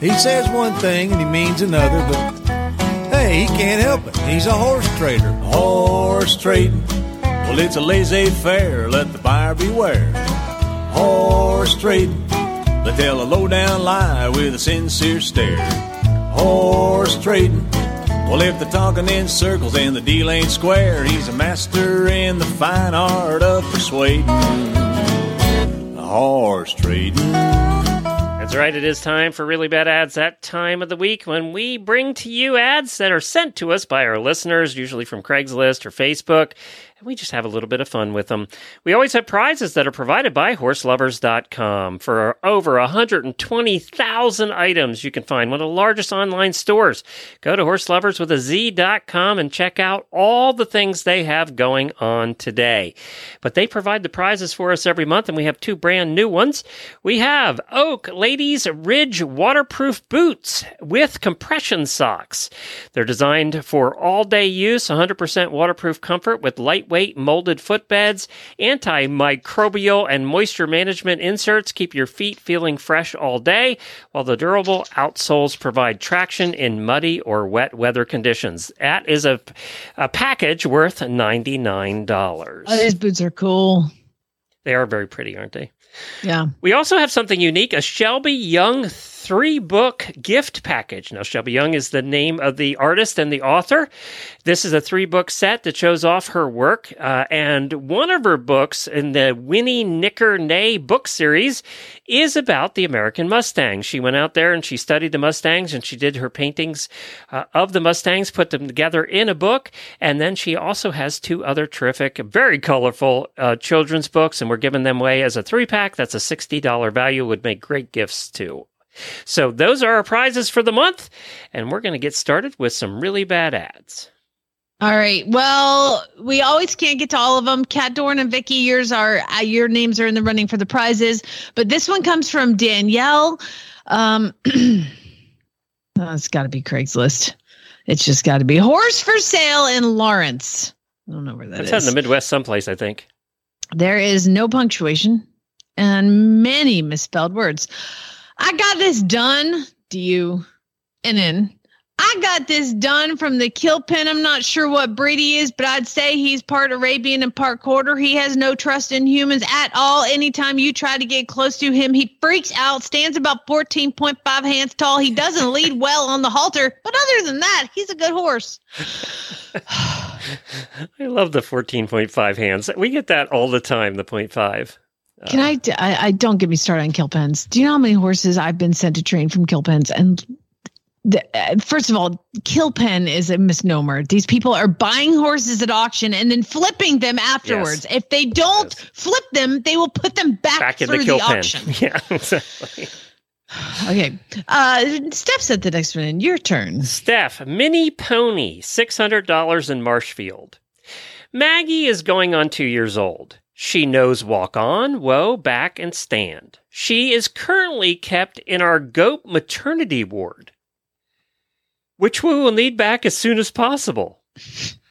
He says one thing and he means another, but hey, he can't help it. He's a horse trader. Horse trading. Well, it's a laissez faire. Let the buyer beware. Horse trading. They tell a low down lie with a sincere stare. Horse trading. Well, if they're talking in circles and the deal ain't square, he's a master in the fine art of persuading. Horse trading. That's right. It is time for really bad ads. That time of the week when we bring to you ads that are sent to us by our listeners, usually from Craigslist or Facebook, we just have a little bit of fun with them. We always have prizes that are provided by horseloverz.com for over 120,000 items. You can find one of the largest online stores. Go to horselovers with a Z.com and check out all the things they have going on today. But they provide the prizes for us every month, and we have two brand new ones. We have Oak Ladies Ridge waterproof boots with compression socks. They're designed for all day use, 100% waterproof comfort with lightweight molded footbeds, antimicrobial and moisture management inserts keep your feet feeling fresh all day, while the durable outsoles provide traction in muddy or wet weather conditions. That is a, a package worth $99. Oh, these boots are cool. They are very pretty, aren't they? Yeah. We also have something unique a Shelby Young three book gift package. Now, Shelby Young is the name of the artist and the author. This is a three book set that shows off her work. Uh, and one of her books in the Winnie Nicker Nay book series is about the American Mustang. She went out there and she studied the Mustangs and she did her paintings uh, of the Mustangs, put them together in a book. And then she also has two other terrific, very colorful uh, children's books, and we're giving them away as a three pack. That's a $60 value, would make great gifts too. So those are our prizes for the month, and we're going to get started with some really bad ads. All right. Well, we always can't get to all of them. Cat Dorn and Vicky, yours are uh, your names are in the running for the prizes, but this one comes from Danielle. Um, oh, it's got to be Craigslist. It's just got to be horse for sale in Lawrence. I don't know where that That's is. in the Midwest someplace, I think. There is no punctuation and many misspelled words. I got this done. Do you? And then I got this done from the kill pen. I'm not sure what breed he is, but I'd say he's part Arabian and part quarter. He has no trust in humans at all. Anytime you try to get close to him, he freaks out, stands about 14.5 hands tall. He doesn't lead well on the halter, but other than that, he's a good horse. I love the 14.5 hands. We get that all the time, the 0.5. Can I, I? I don't get me started on kill pens. Do you know how many horses I've been sent to train from kill pens? And the, uh, first of all, kill pen is a misnomer. These people are buying horses at auction and then flipping them afterwards. If they don't flip them, they will put them back, Back in through the kill pen. auction. Yeah, exactly. Okay. Uh, Steph said the next one in. Your turn. Steph, mini pony, $600 in Marshfield. Maggie is going on two years old. She knows walk on, whoa, back, and stand. She is currently kept in our goat maternity ward, which we will need back as soon as possible.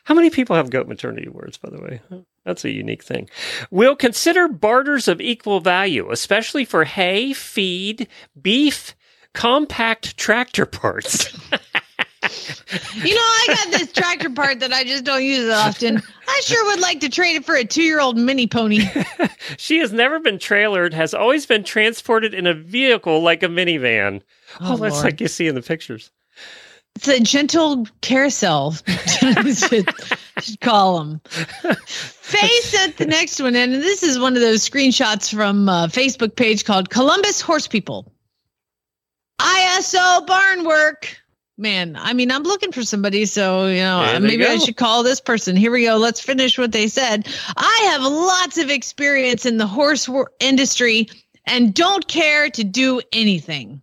How many people have goat maternity wards, by the way? That's a unique thing. We'll consider barters of equal value, especially for hay, feed, beef, compact tractor parts. You know, I got this tractor part that I just don't use often. I sure would like to trade it for a two year old mini pony. she has never been trailered, has always been transported in a vehicle like a minivan. Oh, Oh, that's Lord. like you see in the pictures. It's a gentle carousel. should, should call them. Faye sent the next one in, and this is one of those screenshots from a Facebook page called Columbus Horse People. ISO barn work. Man, I mean, I'm looking for somebody, so you know, There maybe I should call this person. Here we go. Let's finish what they said. I have lots of experience in the horse industry and don't care to do anything.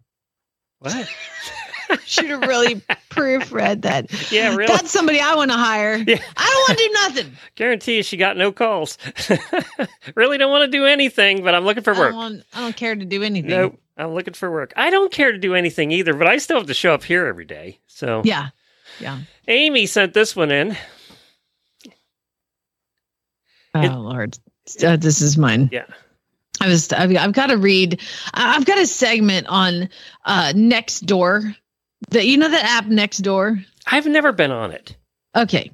What? Should have really proofread that. Yeah, really. That's somebody I want to hire. Yeah. I don't want to do nothing. Guarantee you she got no calls. really don't want to do anything, but I'm looking for I work. don't, want, I don't care to do anything. Nope. I'm looking for work. I don't care to do anything either, but I still have to show up here every day. So Yeah. Yeah. Amy sent this one in. Oh Lord, Uh, this is mine. Yeah. I was. I've, I've got to read. I've got a segment on uh Nextdoor. That you know that app Next Door. I've never been on it. Okay,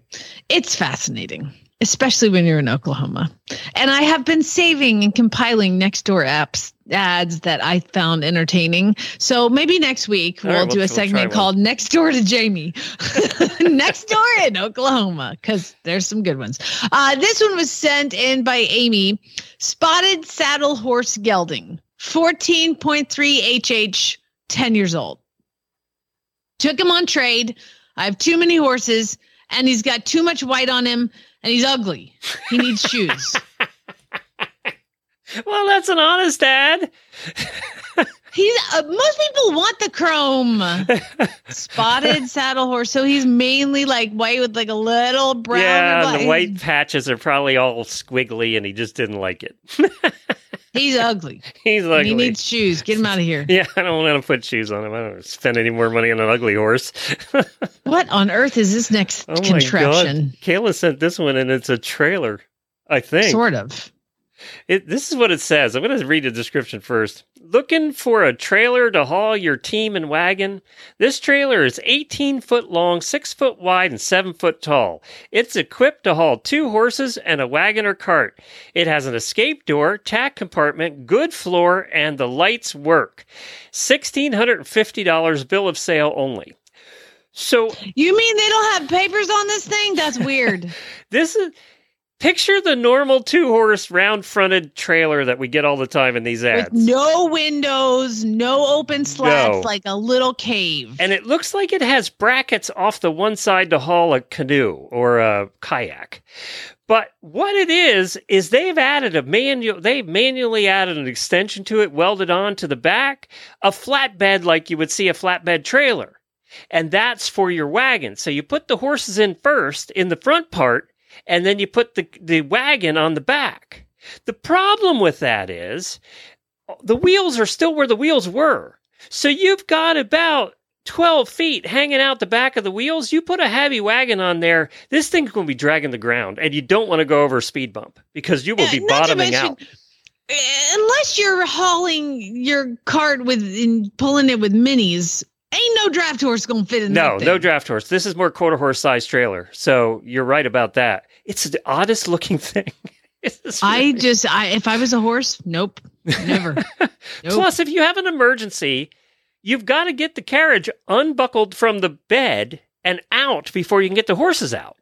it's fascinating, especially when you're in Oklahoma. And I have been saving and compiling Next Door apps ads that I found entertaining. So maybe next week we'll right, do we'll- a we'll segment one. called Next Door to Jamie. Next Door in Oklahoma, because there's some good ones. Uh, this one was sent in by Amy. Spotted saddle horse gelding, 14.3 HH, 10 years old. Took him on trade. I have too many horses, and he's got too much white on him, and he's ugly. He needs shoes. Well, that's an honest ad. He's uh, most people want the chrome spotted saddle horse, so he's mainly like white with like a little brown. yeah, and the white patches are probably all squiggly, and he just didn't like it. He's ugly. He's And ugly. He needs shoes. Get him out of here. yeah, I don't want to put shoes on him. I don't want to spend any more money on an ugly horse. What on earth is this next Oh my contraption? god! Kayla sent this one, and it's a trailer. I think Sort of. It, this is what it says. I'm going to read the description first. Looking for a trailer to haul your team and wagon? This trailer is 18 foot long, 6 foot wide, and 7 foot tall. It's equipped to haul two horses and a wagon or cart. It has an escape door, tack compartment, good floor, and the lights work. $1,650 bill of sale only. So You mean they don't have papers on this thing? That's weird. this is picture the normal two horse round fronted trailer that we get all the time in these ads. With no windows, no open slats, No. like a little cave. and it looks like it has brackets off the one side to haul a canoe or a kayak. But what it is is they've added a manual they've manually added an extension to it welded on to the back, a flatbed like you would see a flatbed trailer. And that's for your wagon. So you put the horses in first in the front part and then you put the the wagon on the back. The problem with that is the wheels are still where the wheels were. So you've got about 12 feet hanging out the back of the wheels. You put a heavy wagon on there, this thing's going to be dragging the ground, and you don't want to go over a speed bump because you will be to bottoming mention- out. Uh, unless you're hauling your cart with and pulling it with minis, ain't no draft horse gonna fit in No, no draft horse. This is more quarter horse size trailer. So you're right about that. It's the oddest looking thing. It's I just, I if I was a horse, nope, never. Nope. Plus, if you have an emergency, you've got to get the carriage unbuckled from the bed and out before you can get the horses out.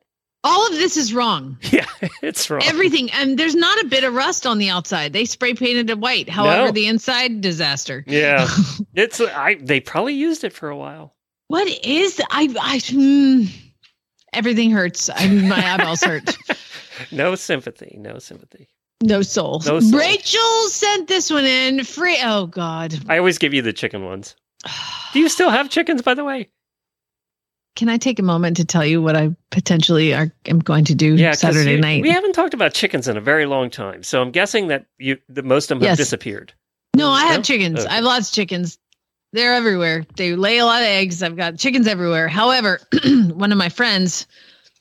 All of this is wrong. Yeah, it's wrong. Everything, and there's not a bit of rust on the outside. They spray painted it white. However, No. the inside disaster. Yeah, it's I. They probably used it for a while. What is I? I mm, everything hurts. I my eyeballs hurt. No sympathy. No sympathy. No soul. No soul. Rachel sent this one in free. Oh God. I always give you the chicken ones. Do you still have chickens, by the way? Can I take a moment to tell you what I potentially are, am going to do Yeah, Saturday you- night? We haven't talked about chickens in a very long time, so I'm guessing that you, the most of them have Yes. disappeared. No, I have No? chickens. Okay. I have lots of chickens. They're everywhere. They lay a lot of eggs. I've got chickens everywhere. However, one of my friends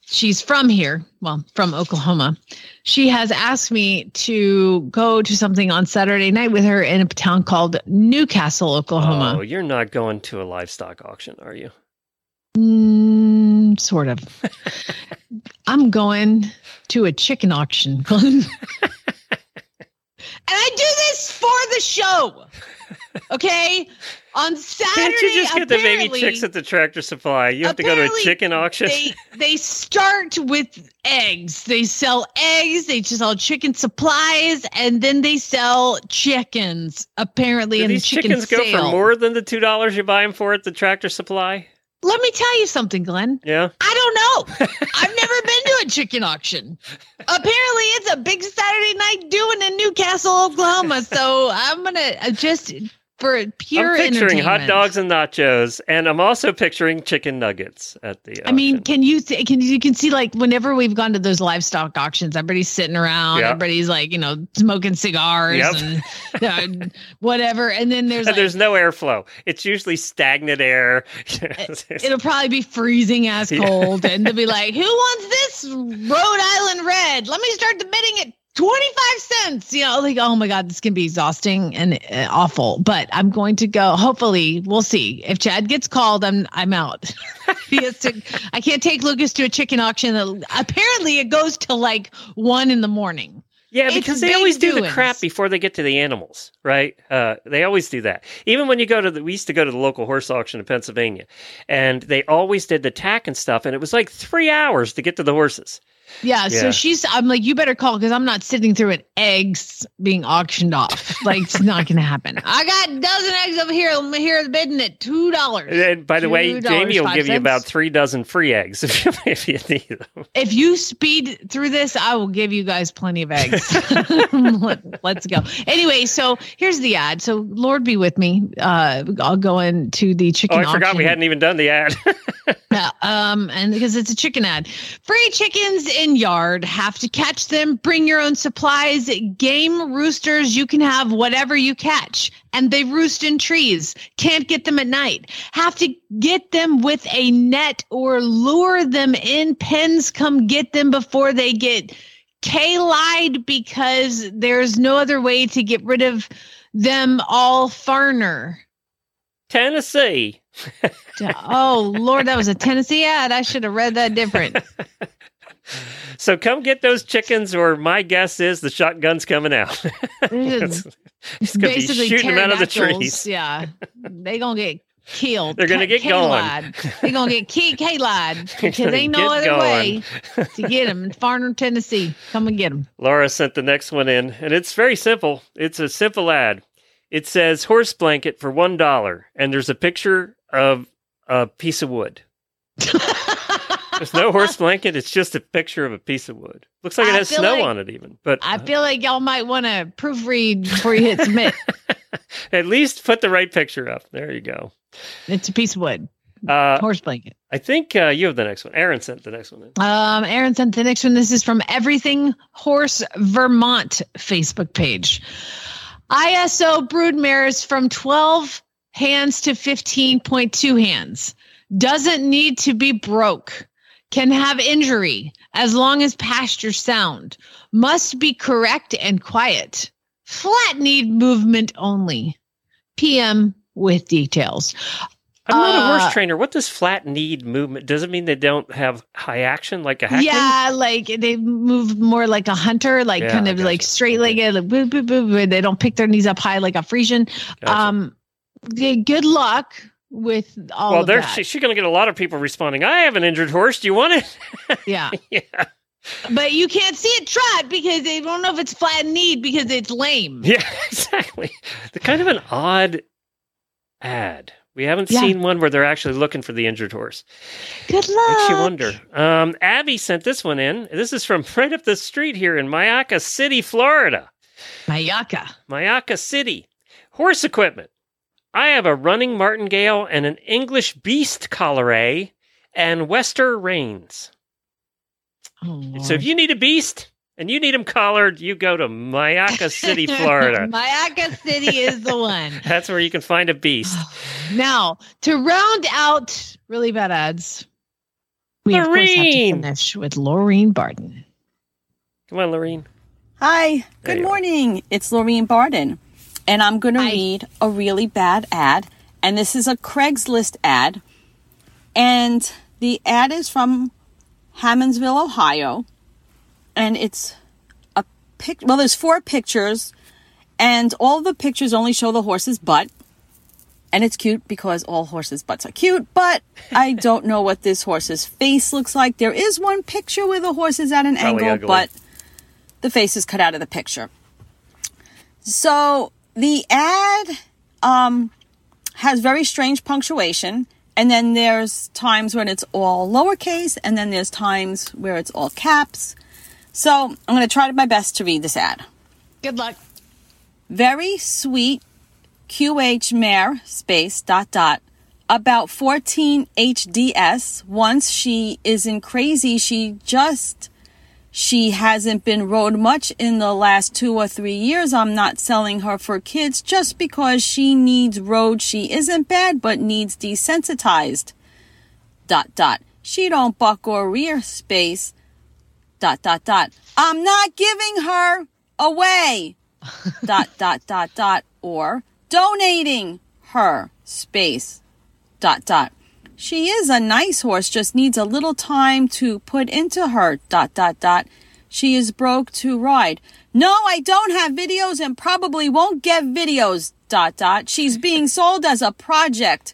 she's from here, well, from Oklahoma. She has asked me to go to something on Saturday night with her in a town called Newcastle, Oklahoma. Oh, you're not going to a livestock auction, are you? Mm, sort of. I'm going to a chicken auction. and I do this for the show. Okay? On Saturday, Can't you just get the baby chicks at the tractor supply? You have to go to a chicken auction. They they start with eggs. They sell eggs. They just sell chicken supplies, and then they sell chickens. Apparently, Do in the these chicken chickens go for more than the two dollars you buy them for at the tractor supply? Let me tell you something, Glenn. Yeah. I don't know. I've never been to a chicken auction. Apparently, it's a big Saturday night doing in Newcastle, Oklahoma. So I'm gonna uh, just for pure I'm picturing hot dogs and nachos, and I'm also picturing chicken nuggets at the. I mean, can you th- can you can see like whenever we've gone to those livestock auctions, everybody's sitting around, Yeah. everybody's like you know smoking cigars Yep. and uh, whatever, and then there's and like, there's no airflow. It's usually stagnant air. it'll probably be freezing ass Yeah. cold, and they'll be like, "Who wants this Rhode Island red? Let me start the bidding at." 25 cents, you know, like, oh my God, this can be exhausting and uh, awful, but I'm going to go. Hopefully, we'll see. If Chad gets called, I'm I'm out. he has to, I can't take Lucas to a chicken auction. Apparently, it goes to like one in the morning. Yeah, It's because they big always do the crap before they get to the animals, right? Uh, they always do that. Even when you go to the, we used to go to the local horse auction in Pennsylvania, and they always did the tack and stuff, and it was like three hours to get to the horses. Yeah, Yeah. so she's. I'm like, you better call because I'm not sitting through an Eggs being auctioned off, like it's not going to happen. I got a dozen eggs over here. I'm here bidding at two dollars. And by the way, Jamie will give you about three dozen free eggs if you, if you need them. If you speed through this, I will give you guys plenty of eggs. Let, us go. Anyway, so here's the ad. So Lord be with me. Uh, I'll go into the chicken. Oh. I forgot we hadn't even done the ad. Yeah, um, and because it's a chicken ad, free chickens yard. Have to catch them. Bring your own supplies. Game roosters. You can have whatever you catch, and they roost in trees. Can't get them at night. Have to get them with a net or lure them in pens. Come get them before they get K-lied because there's no other way to get rid of them all farner. Tennessee. Oh Lord, that was a Tennessee ad. I should have read that different. So come get those chickens, or my guess is the shotgun's coming out. It's It's gonna be shooting them out of the trees. Yeah, they gonna get killed. They're gonna get going. K-lied. They're gonna get key K-lied because ain't no other way to get them in Farner, Tennessee. Come and get them. Laura sent the next one in, and it's very simple. It's a simple ad. It says horse blanket for one dollar, and there's a picture of a piece of wood. There's no horse blanket. It's just a picture of a piece of wood. Looks like it I has snow like- on it, even. But I feel like y'all might want to proofread before you hit submit. at least put the right picture up. There you go. it's a piece of wood, Uh, horse blanket. I think uh, you have the next one. Aaron sent the next one in. Um, Aaron sent the next one. This is from Everything Horse Vermont Facebook page. ISO broodmares from 12 hands to 15.2 hands. Doesn't need to be broke. Can have injury as long as pasture sound. Must be correct and quiet. Flat need movement only. PM with details. I'm not a Uh, horse trainer. What does flat need movement? Does it mean they don't have high action like a hackman? Yeah, like they move more like a hunter, like Yeah, kind of like straight legged, like boop, boop, boop, boop. They don't pick their knees up high like a Friesian. Gotcha. Um, good luck with all well, of there's that. she, she's going to get a lot of people responding. I have an injured horse. Do you want it? yeah. yeah. But you can't see it trot because they don't know if it's flat kneed because it's lame. Yeah, exactly. The kind of an odd ad. We haven't Yeah. seen one where they're actually looking for the injured horse. Good luck. Makes you wonder. Um, Abby sent this one in. This is from right up the street here in Mayaca City, Florida. Mayaca. Mayaca City. Horse equipment. I have a running martingale and an English beast collare and Wester reins. Oh, So if you need a beast and you need them collared, you go to Mayaca City, Florida. Mayaca City is the one. That's where you can find a beast. Now, to round out really bad ads, We of course have to Lorene. finish with Laureen Barton. Come on, Lorene. Hi, There good you are. morning. It's Laureen Barden, and I'm going to read a really bad ad. And this is a Craigslist ad. And the ad is from Hammondsville, Ohio. And it's a pic. Well, there's four pictures, and all the pictures only show the horse's butt. And it's cute because all horses' butts are cute, but I don't know what this horse's face looks like. There is one picture where the horse is at an Probably angle, ugly. but the face is cut out of the picture. So the ad um, has very strange punctuation, and then there's times when it's all lowercase, and then there's times where it's all caps. So I'm going to try my best to read this ad. Good luck. Very sweet QH mare space dot dot about 14 HDS. Once she isn't crazy, she just she hasn't been rode much in the last two or three years. I'm not selling her for kids just because she needs rode. She isn't bad, but needs desensitized. Dot dot. She don't buck or rear space. Dot dot dot. I'm not giving her away. dot dot dot dot or donating her space. Dot dot. She is a nice horse, just needs a little time to put into her. Dot dot dot. She is broke to ride. No, I don't have videos and probably won't get videos. Dot dot. She's being sold as a project.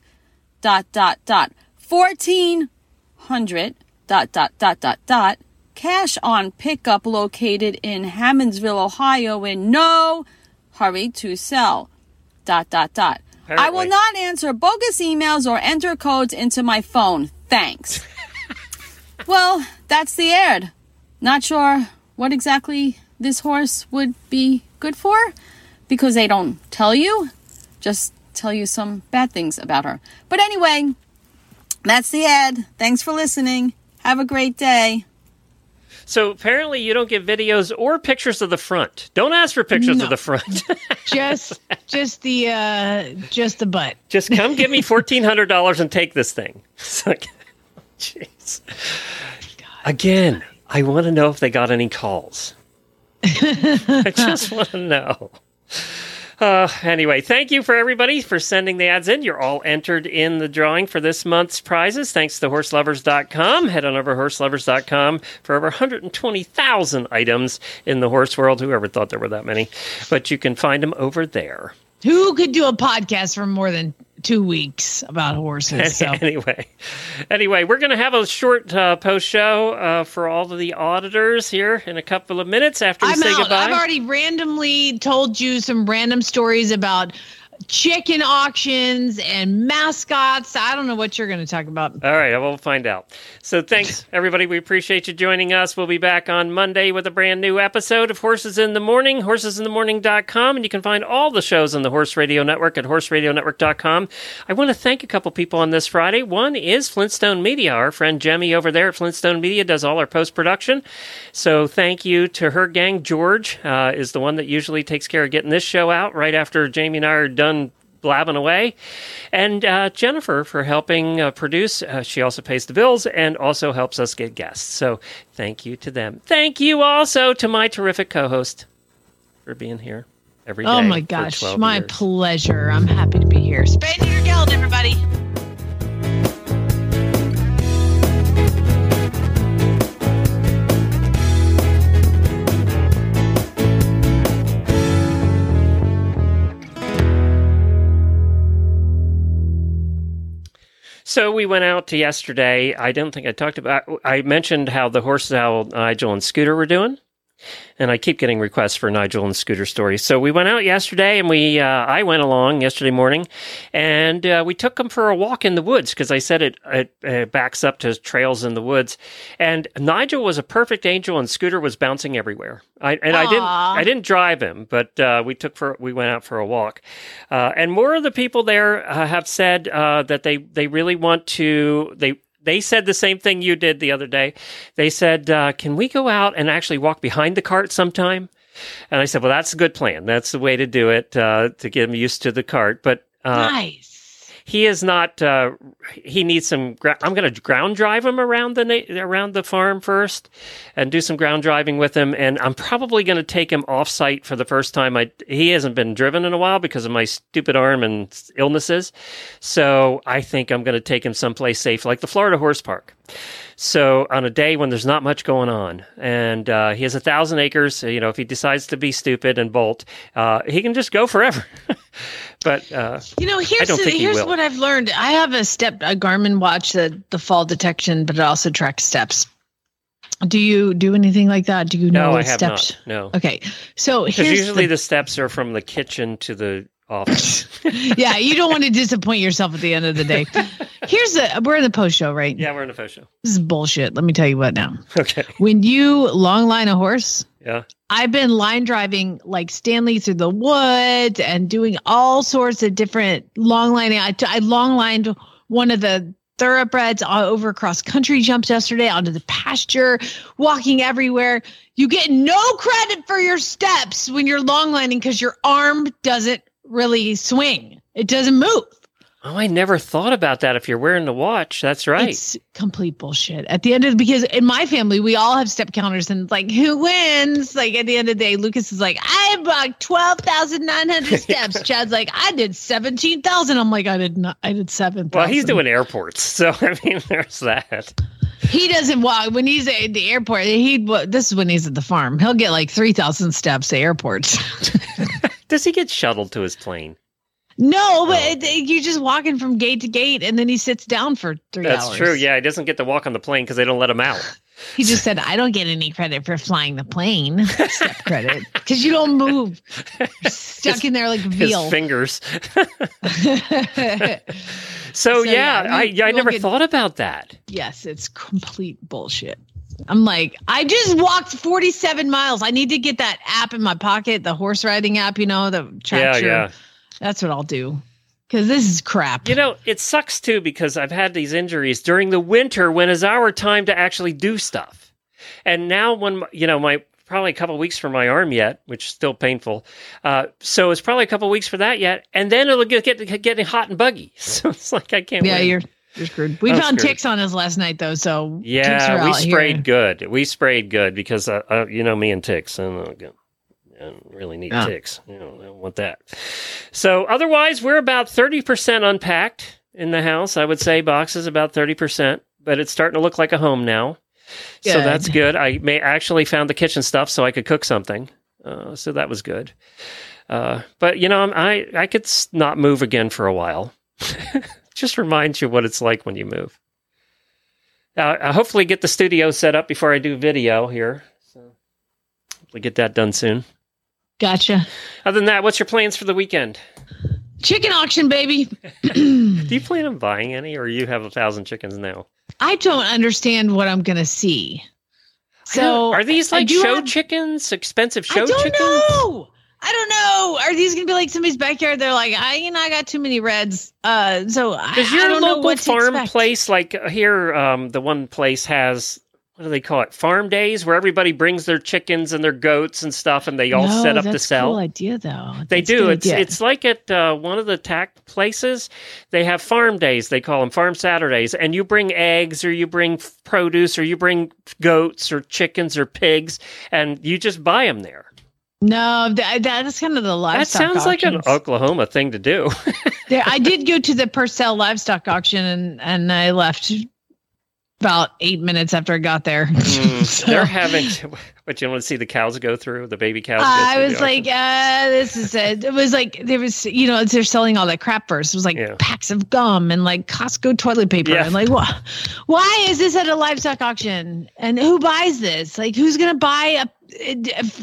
Dot dot dot. Fourteen hundred. Dot dot dot dot dot. Cash on pickup located in Hammondsville, Ohio, in no hurry to sell. Dot dot dot. I will not answer bogus emails or enter codes into my phone. Thanks. well, that's the ad. Not sure what exactly this horse would be good for because they don't tell you, just tell you some bad things about her. But anyway, that's the ad. Thanks for listening. Have a great day. So apparently you don't get videos or pictures of the front. Don't ask for pictures No. of the front. Just just the uh just the butt. Just come give me fourteen hundred dollars and take this thing. Jeez. Again, I want to know if they got any calls. I just want to know. Uh, anyway, thank you for everybody for sending the ads in. You're all entered in the drawing for this month's prizes. Thanks to horseloverz.com. Head on over to horseloverz.com for over 120,000 items in the horse world. Whoever thought there were that many? But you can find them over there. Who could do a podcast for more than two weeks about horses? So anyway, anyway, we're going to have a short uh, post show uh, for all of the auditors here in a couple of minutes after we I'm say out. goodbye. I've already randomly told you some random stories about chicken auctions and mascots. I don't know what you're going to talk about. All right, we'll find out. So thanks, everybody. We appreciate you joining us. We'll be back on Monday with a brand new episode of Horses in the Morning, horsesinthemorning.com. And you can find all the shows on the Horse Radio Network at horseradionetwork.com. I want to thank a couple people on this Friday. One is Flintstone Media. Our friend Jemmy over there at Flintstone Media does all our post production. So thank you to her gang. George uh, is the one that usually takes care of getting this show out right after Jamie and I are done blabbing away. And uh, Jennifer for helping uh, produce. Uh, she also pays the bills and also helps us get guests. So thank you to them. Thank you also to my terrific co host for being here every day. Oh my gosh, 12 my years. pleasure. I'm happy to be here. Spade your geld, everybody. So we went out to yesterday. I don't think I talked about. I mentioned how the horses, how Nigel and Scooter were doing, and I keep getting requests for Nigel and Scooter stories. So we went out yesterday, and we uh, I went along yesterday morning, and uh, we took them for a walk in the woods because I said it, it uh, backs up to trails in the woods, and Nigel was a perfect angel, and Scooter was bouncing everywhere. I, and I didn't I didn't drive him, but uh, we took for we went out for a walk, uh, and more of the people there uh, have said uh, that they they really want to they. They said the same thing you did the other day. They said, uh, "Can we go out and actually walk behind the cart sometime?" And I said, "Well, that's a good plan. That's the way to do it uh, to get them used to the cart." But uh, nice. He is not. Uh, he needs some. Gra- I'm going to ground drive him around the na- around the farm first, and do some ground driving with him. And I'm probably going to take him off site for the first time. I he hasn't been driven in a while because of my stupid arm and illnesses. So I think I'm going to take him someplace safe, like the Florida Horse Park. So on a day when there's not much going on, and uh, he has a thousand acres, you know, if he decides to be stupid and bolt, uh, he can just go forever. but uh, You know, here's the, think he what I've learned. I have a step a Garmin watch that the fall detection, but it also tracks steps. Do you do anything like that? Do you know no, I what have steps? not. No, Okay, so here's usually the, the steps are from the kitchen to the office. yeah, you don't want to disappoint yourself at the end of the day. Here's the we're in the post show, right? yeah, we're in the post show. This is bullshit. Let me tell you what now. Okay. When you long line a horse, Yeah. I've been line driving like Stanley through the woods and doing all sorts of different long lining. I, I long lined one of the thoroughbreds all over cross country jumps yesterday onto the pasture, walking everywhere. You get no credit for your steps when you're long lining because your arm doesn't really swing. It doesn't move. Oh, I never thought about that. If you're wearing the watch, that's right. It's complete bullshit. At the end of because in my family we all have step counters and like who wins? Like at the end of the day, Lucas is like I walked twelve thousand nine hundred steps. Chad's like I did seventeen thousand. I'm like I did not. I did seven. well, he's doing airports, so I mean, there's that. He doesn't walk when he's at the airport. He this is when he's at the farm. He'll get like three thousand steps to airports. Does he get shuttled to his plane? no, oh, but it- you're just walking from gate to gate, and then he sits down for three That's hours. true. Yeah, he doesn't get to walk on the plane because they don't let him out. He just said, I don't get any credit for flying the plane. Step credit. Because you don't move. You're stuck in there like His veal. fingers. so, So, yeah, yeah, I, you- yeah, I never get- thought about that. yes, it's complete bullshit. I'm like, I just walked 47 miles. I need to get that app in my pocket, the horse riding app, you know, the Yeah, your- yeah. That's what I'll do. Because this is crap. You know, it sucks too because I've had these injuries during the winter when is our time to actually do stuff. And now when you know my probably a couple weeks for my arm yet, which is still painful. Uh, so it's probably a couple weeks for that yet, and then it'll get, get getting hot and buggy. So it's like I can't. yeah, win. you're you're screwed. We I'm found screwed. ticks on us last night though, so Yeah, we sprayed here. good. We sprayed good because uh, uh, you know me and ticks. and I don't, I don't really need Yeah. ticks. You know, I don't want that. So otherwise, we're about thirty percent unpacked in the house. I would say boxes about thirty percent, but it's starting to look like a home now. So that's good. I may actually found the kitchen stuff so I could cook something. Uh, so that was good. Uh, but you know, I I could not move again for a while. Just reminds you what it's like when you move. Uh, I'll hopefully get the studio set up before I do video here. So hopefully get that done soon. Gotcha. Other than that, what's your plans for the weekend? Chicken auction, baby. Do you plan on buying any, or you have a thousand chickens now? I don't understand what I'm gonna see. So are these like show have- chickens, expensive show I don't chickens? know. I don't know. Are these gonna be like somebody's backyard? They're like, I, you know, I got too many reds. Uh, so I, Does I your don't know local farm place, like uh, here, um, the one place has what do they call it? Farm days, where everybody brings their chickens and their goats and stuff, and they all No, set up to that's a sell. Cool idea, though. They That's do. It's idea. it's like at uh, one of the tack places. They have farm days. They call them farm Saturdays, and you bring eggs or you bring produce or you bring goats or chickens or pigs, and you just buy them there. No. That, that's kind of the livestock. That sounds like an. Oklahoma thing to do. There, I did go to the Purcell livestock auction and and I left about eight minutes after I got there. Mm, So- They're having. What you want to see the cows go through? The baby cows. I was like, uh, this is it. It was like there was, you know, they're selling all that crap first. It was like Yeah. packs of gum and like Costco toilet paper. Yeah. And like, why, why is this at a livestock auction? And who buys this? Like, who's gonna buy a-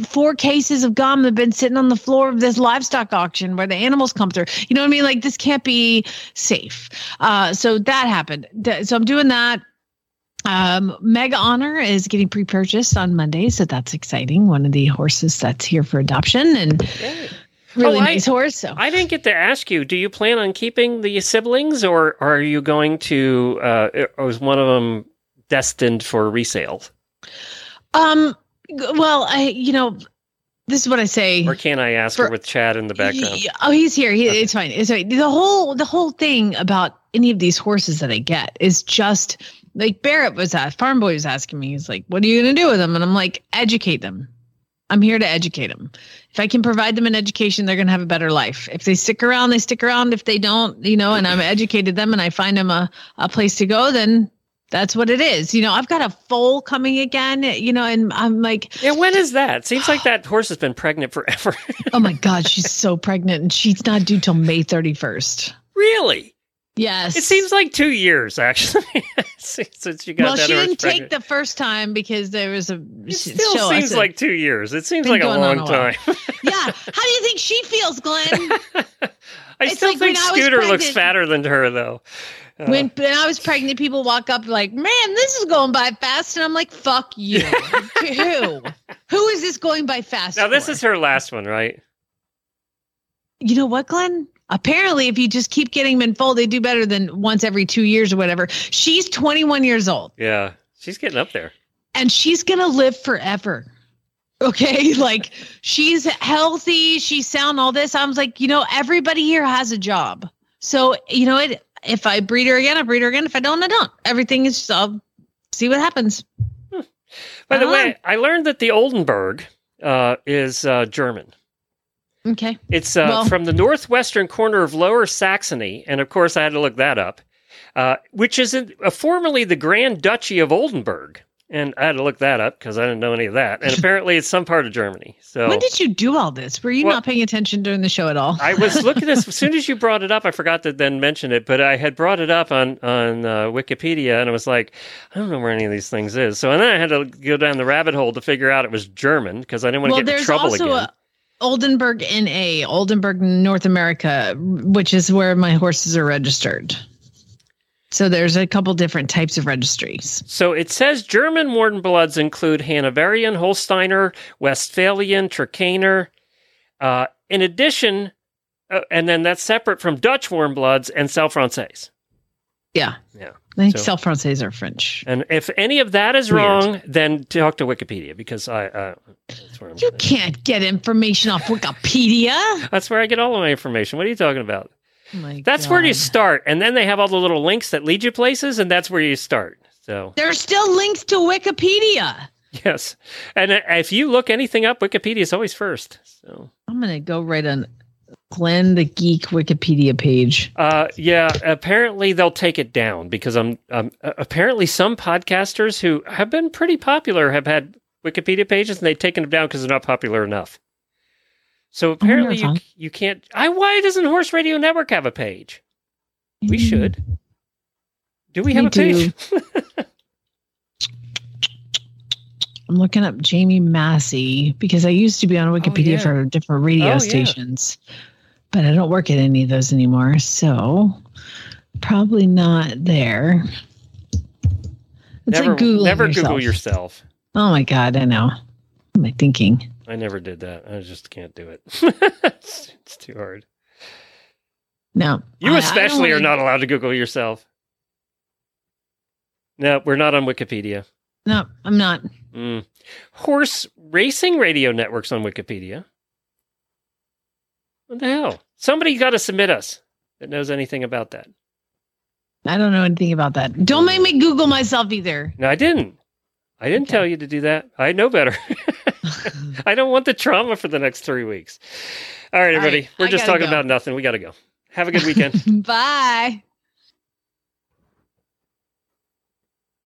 four cases of gum that have been sitting on the floor of this livestock auction where the animals come through? You know what I mean? Like, this can't be safe. Uh, so that happened. So I'm doing that. Um, Mega Honor is getting pre-purchased on Monday, so that's exciting. One of the horses that's here for adoption, and really Oh, I- nice horse. So I didn't get to ask you. Do you plan on keeping the siblings, or are you going to? Uh, or is one of them destined for resale? Um, well, I, you know, this is what I say. Or can I ask her with Chad in the background? Yeah, Oh, he's here. He, It's fine. It's fine. The whole the whole thing about any of these horses that I get is just like Barrett was asked. Farm Boy was asking me. He's like, "What are you going to do with them?" And I'm like, "Educate them. I'm here to educate them. If I can provide them an education, they're going to have a better life. If they stick around, they stick around. If they don't, you know, and I'm educated them and I find them a a place to go, then." That's what it is. You know, I've got a foal coming again, you know, and I'm like, Yeah, when is that? Seems like that horse has been pregnant forever. oh my God, she's so pregnant and she's not due till May 31st. really? Yes. It seems like two years actually since you got well, she didn't take the first time because there was a. It still seems like two years. It seems like a long a time. yeah. How do you think she feels, Glenn? I It's still like think when I was Scooter looks fatter than her though. When when I was pregnant, people walk up like, "Man, this is going by fast," and I'm like, "Fuck you." Who? Who is this going by fast? now this for? is her last one, right? You know what, Glenn? Apparently, if you just keep getting them in full, they do better than once every two years or whatever. She's 21 years old. Yeah, she's getting up there. and she's gonna live forever. Okay, like she's healthy, she's sound, all this. I was like, you know, everybody here has a job. So you know, it. If I breed her again, I breed her again. If I don't, I don't. Everything is. I'll see what happens. By the way, I learned that the Oldenburg uh, is uh, German. Okay. It's uh, Well- from the northwestern corner of Lower Saxony, and of course, I had to look that up, uh, which is in, uh, formerly the Grand Duchy of Oldenburg. And I had to look that up because I didn't know any of that. And apparently, it's some part of Germany. So When did you do all this? Were you Well- not paying attention during the show at all? I was looking as, as soon as you brought it up, I forgot to then mention it, but I had brought it up on on uh, Wikipedia, and I was like, I don't know where any of these things is. So and then I had to go down the rabbit hole to figure out it was German because I didn't want to well, get in trouble again. a Oldenburg NA, Oldenburg North America, which is where my horses are registered. So there's a couple different types of registries. So it says German warm bloods include Hanoverian, Holsteiner, Westphalian, Trakehner. Uh, in addition, uh, and then that's separate from Dutch warm bloods and Selle Français. Yeah. Yeah. I think So- Selle Français are French. And if any of that is Weird. wrong, then talk to Wikipedia because I uh, that's where I'm You can't get information off Wikipedia. That's where I get all of my information. What are you talking about? My That's where you start, and then they have all the little links that lead you places, and that's where you start. So There's still links to Wikipedia. yes, and uh, if you look anything up, Wikipedia is always first. So I'm gonna go right on Glenn the Geek Wikipedia page. uh, yeah, apparently they'll take it down because I'm um, apparently some podcasters who have been pretty popular have had Wikipedia pages, and they've taken them down because they're not popular enough. So oh, apparently you you can't. I why doesn't Horse Radio Network have a page? We mm. should. Do we have We a page? I'm looking up Jamie Massey because I used to be on oh, Wikipedia Oh, yeah. for different radio Oh, yeah. stations, but I don't work at any of those anymore. So probably not there. It's never like Googling never yourself. Google yourself. Oh my God, I know. What am I thinking? I never did that. I just can't do it. it's, it's too hard. No. You I- I especially are not allowed to Google yourself. No, we're not on Wikipedia. No, I'm not. Mm. Horse Racing Radio Network's on Wikipedia. What the hell? Somebody got to submit us that knows anything about that. I don't know anything about that. Don't make me Google myself either. No, I didn't. I didn't tell you to do that. I know better. I don't want the trauma for the next three weeks. All right, everybody. We're I just talking go. about nothing. We got to go. Have a good weekend. Bye.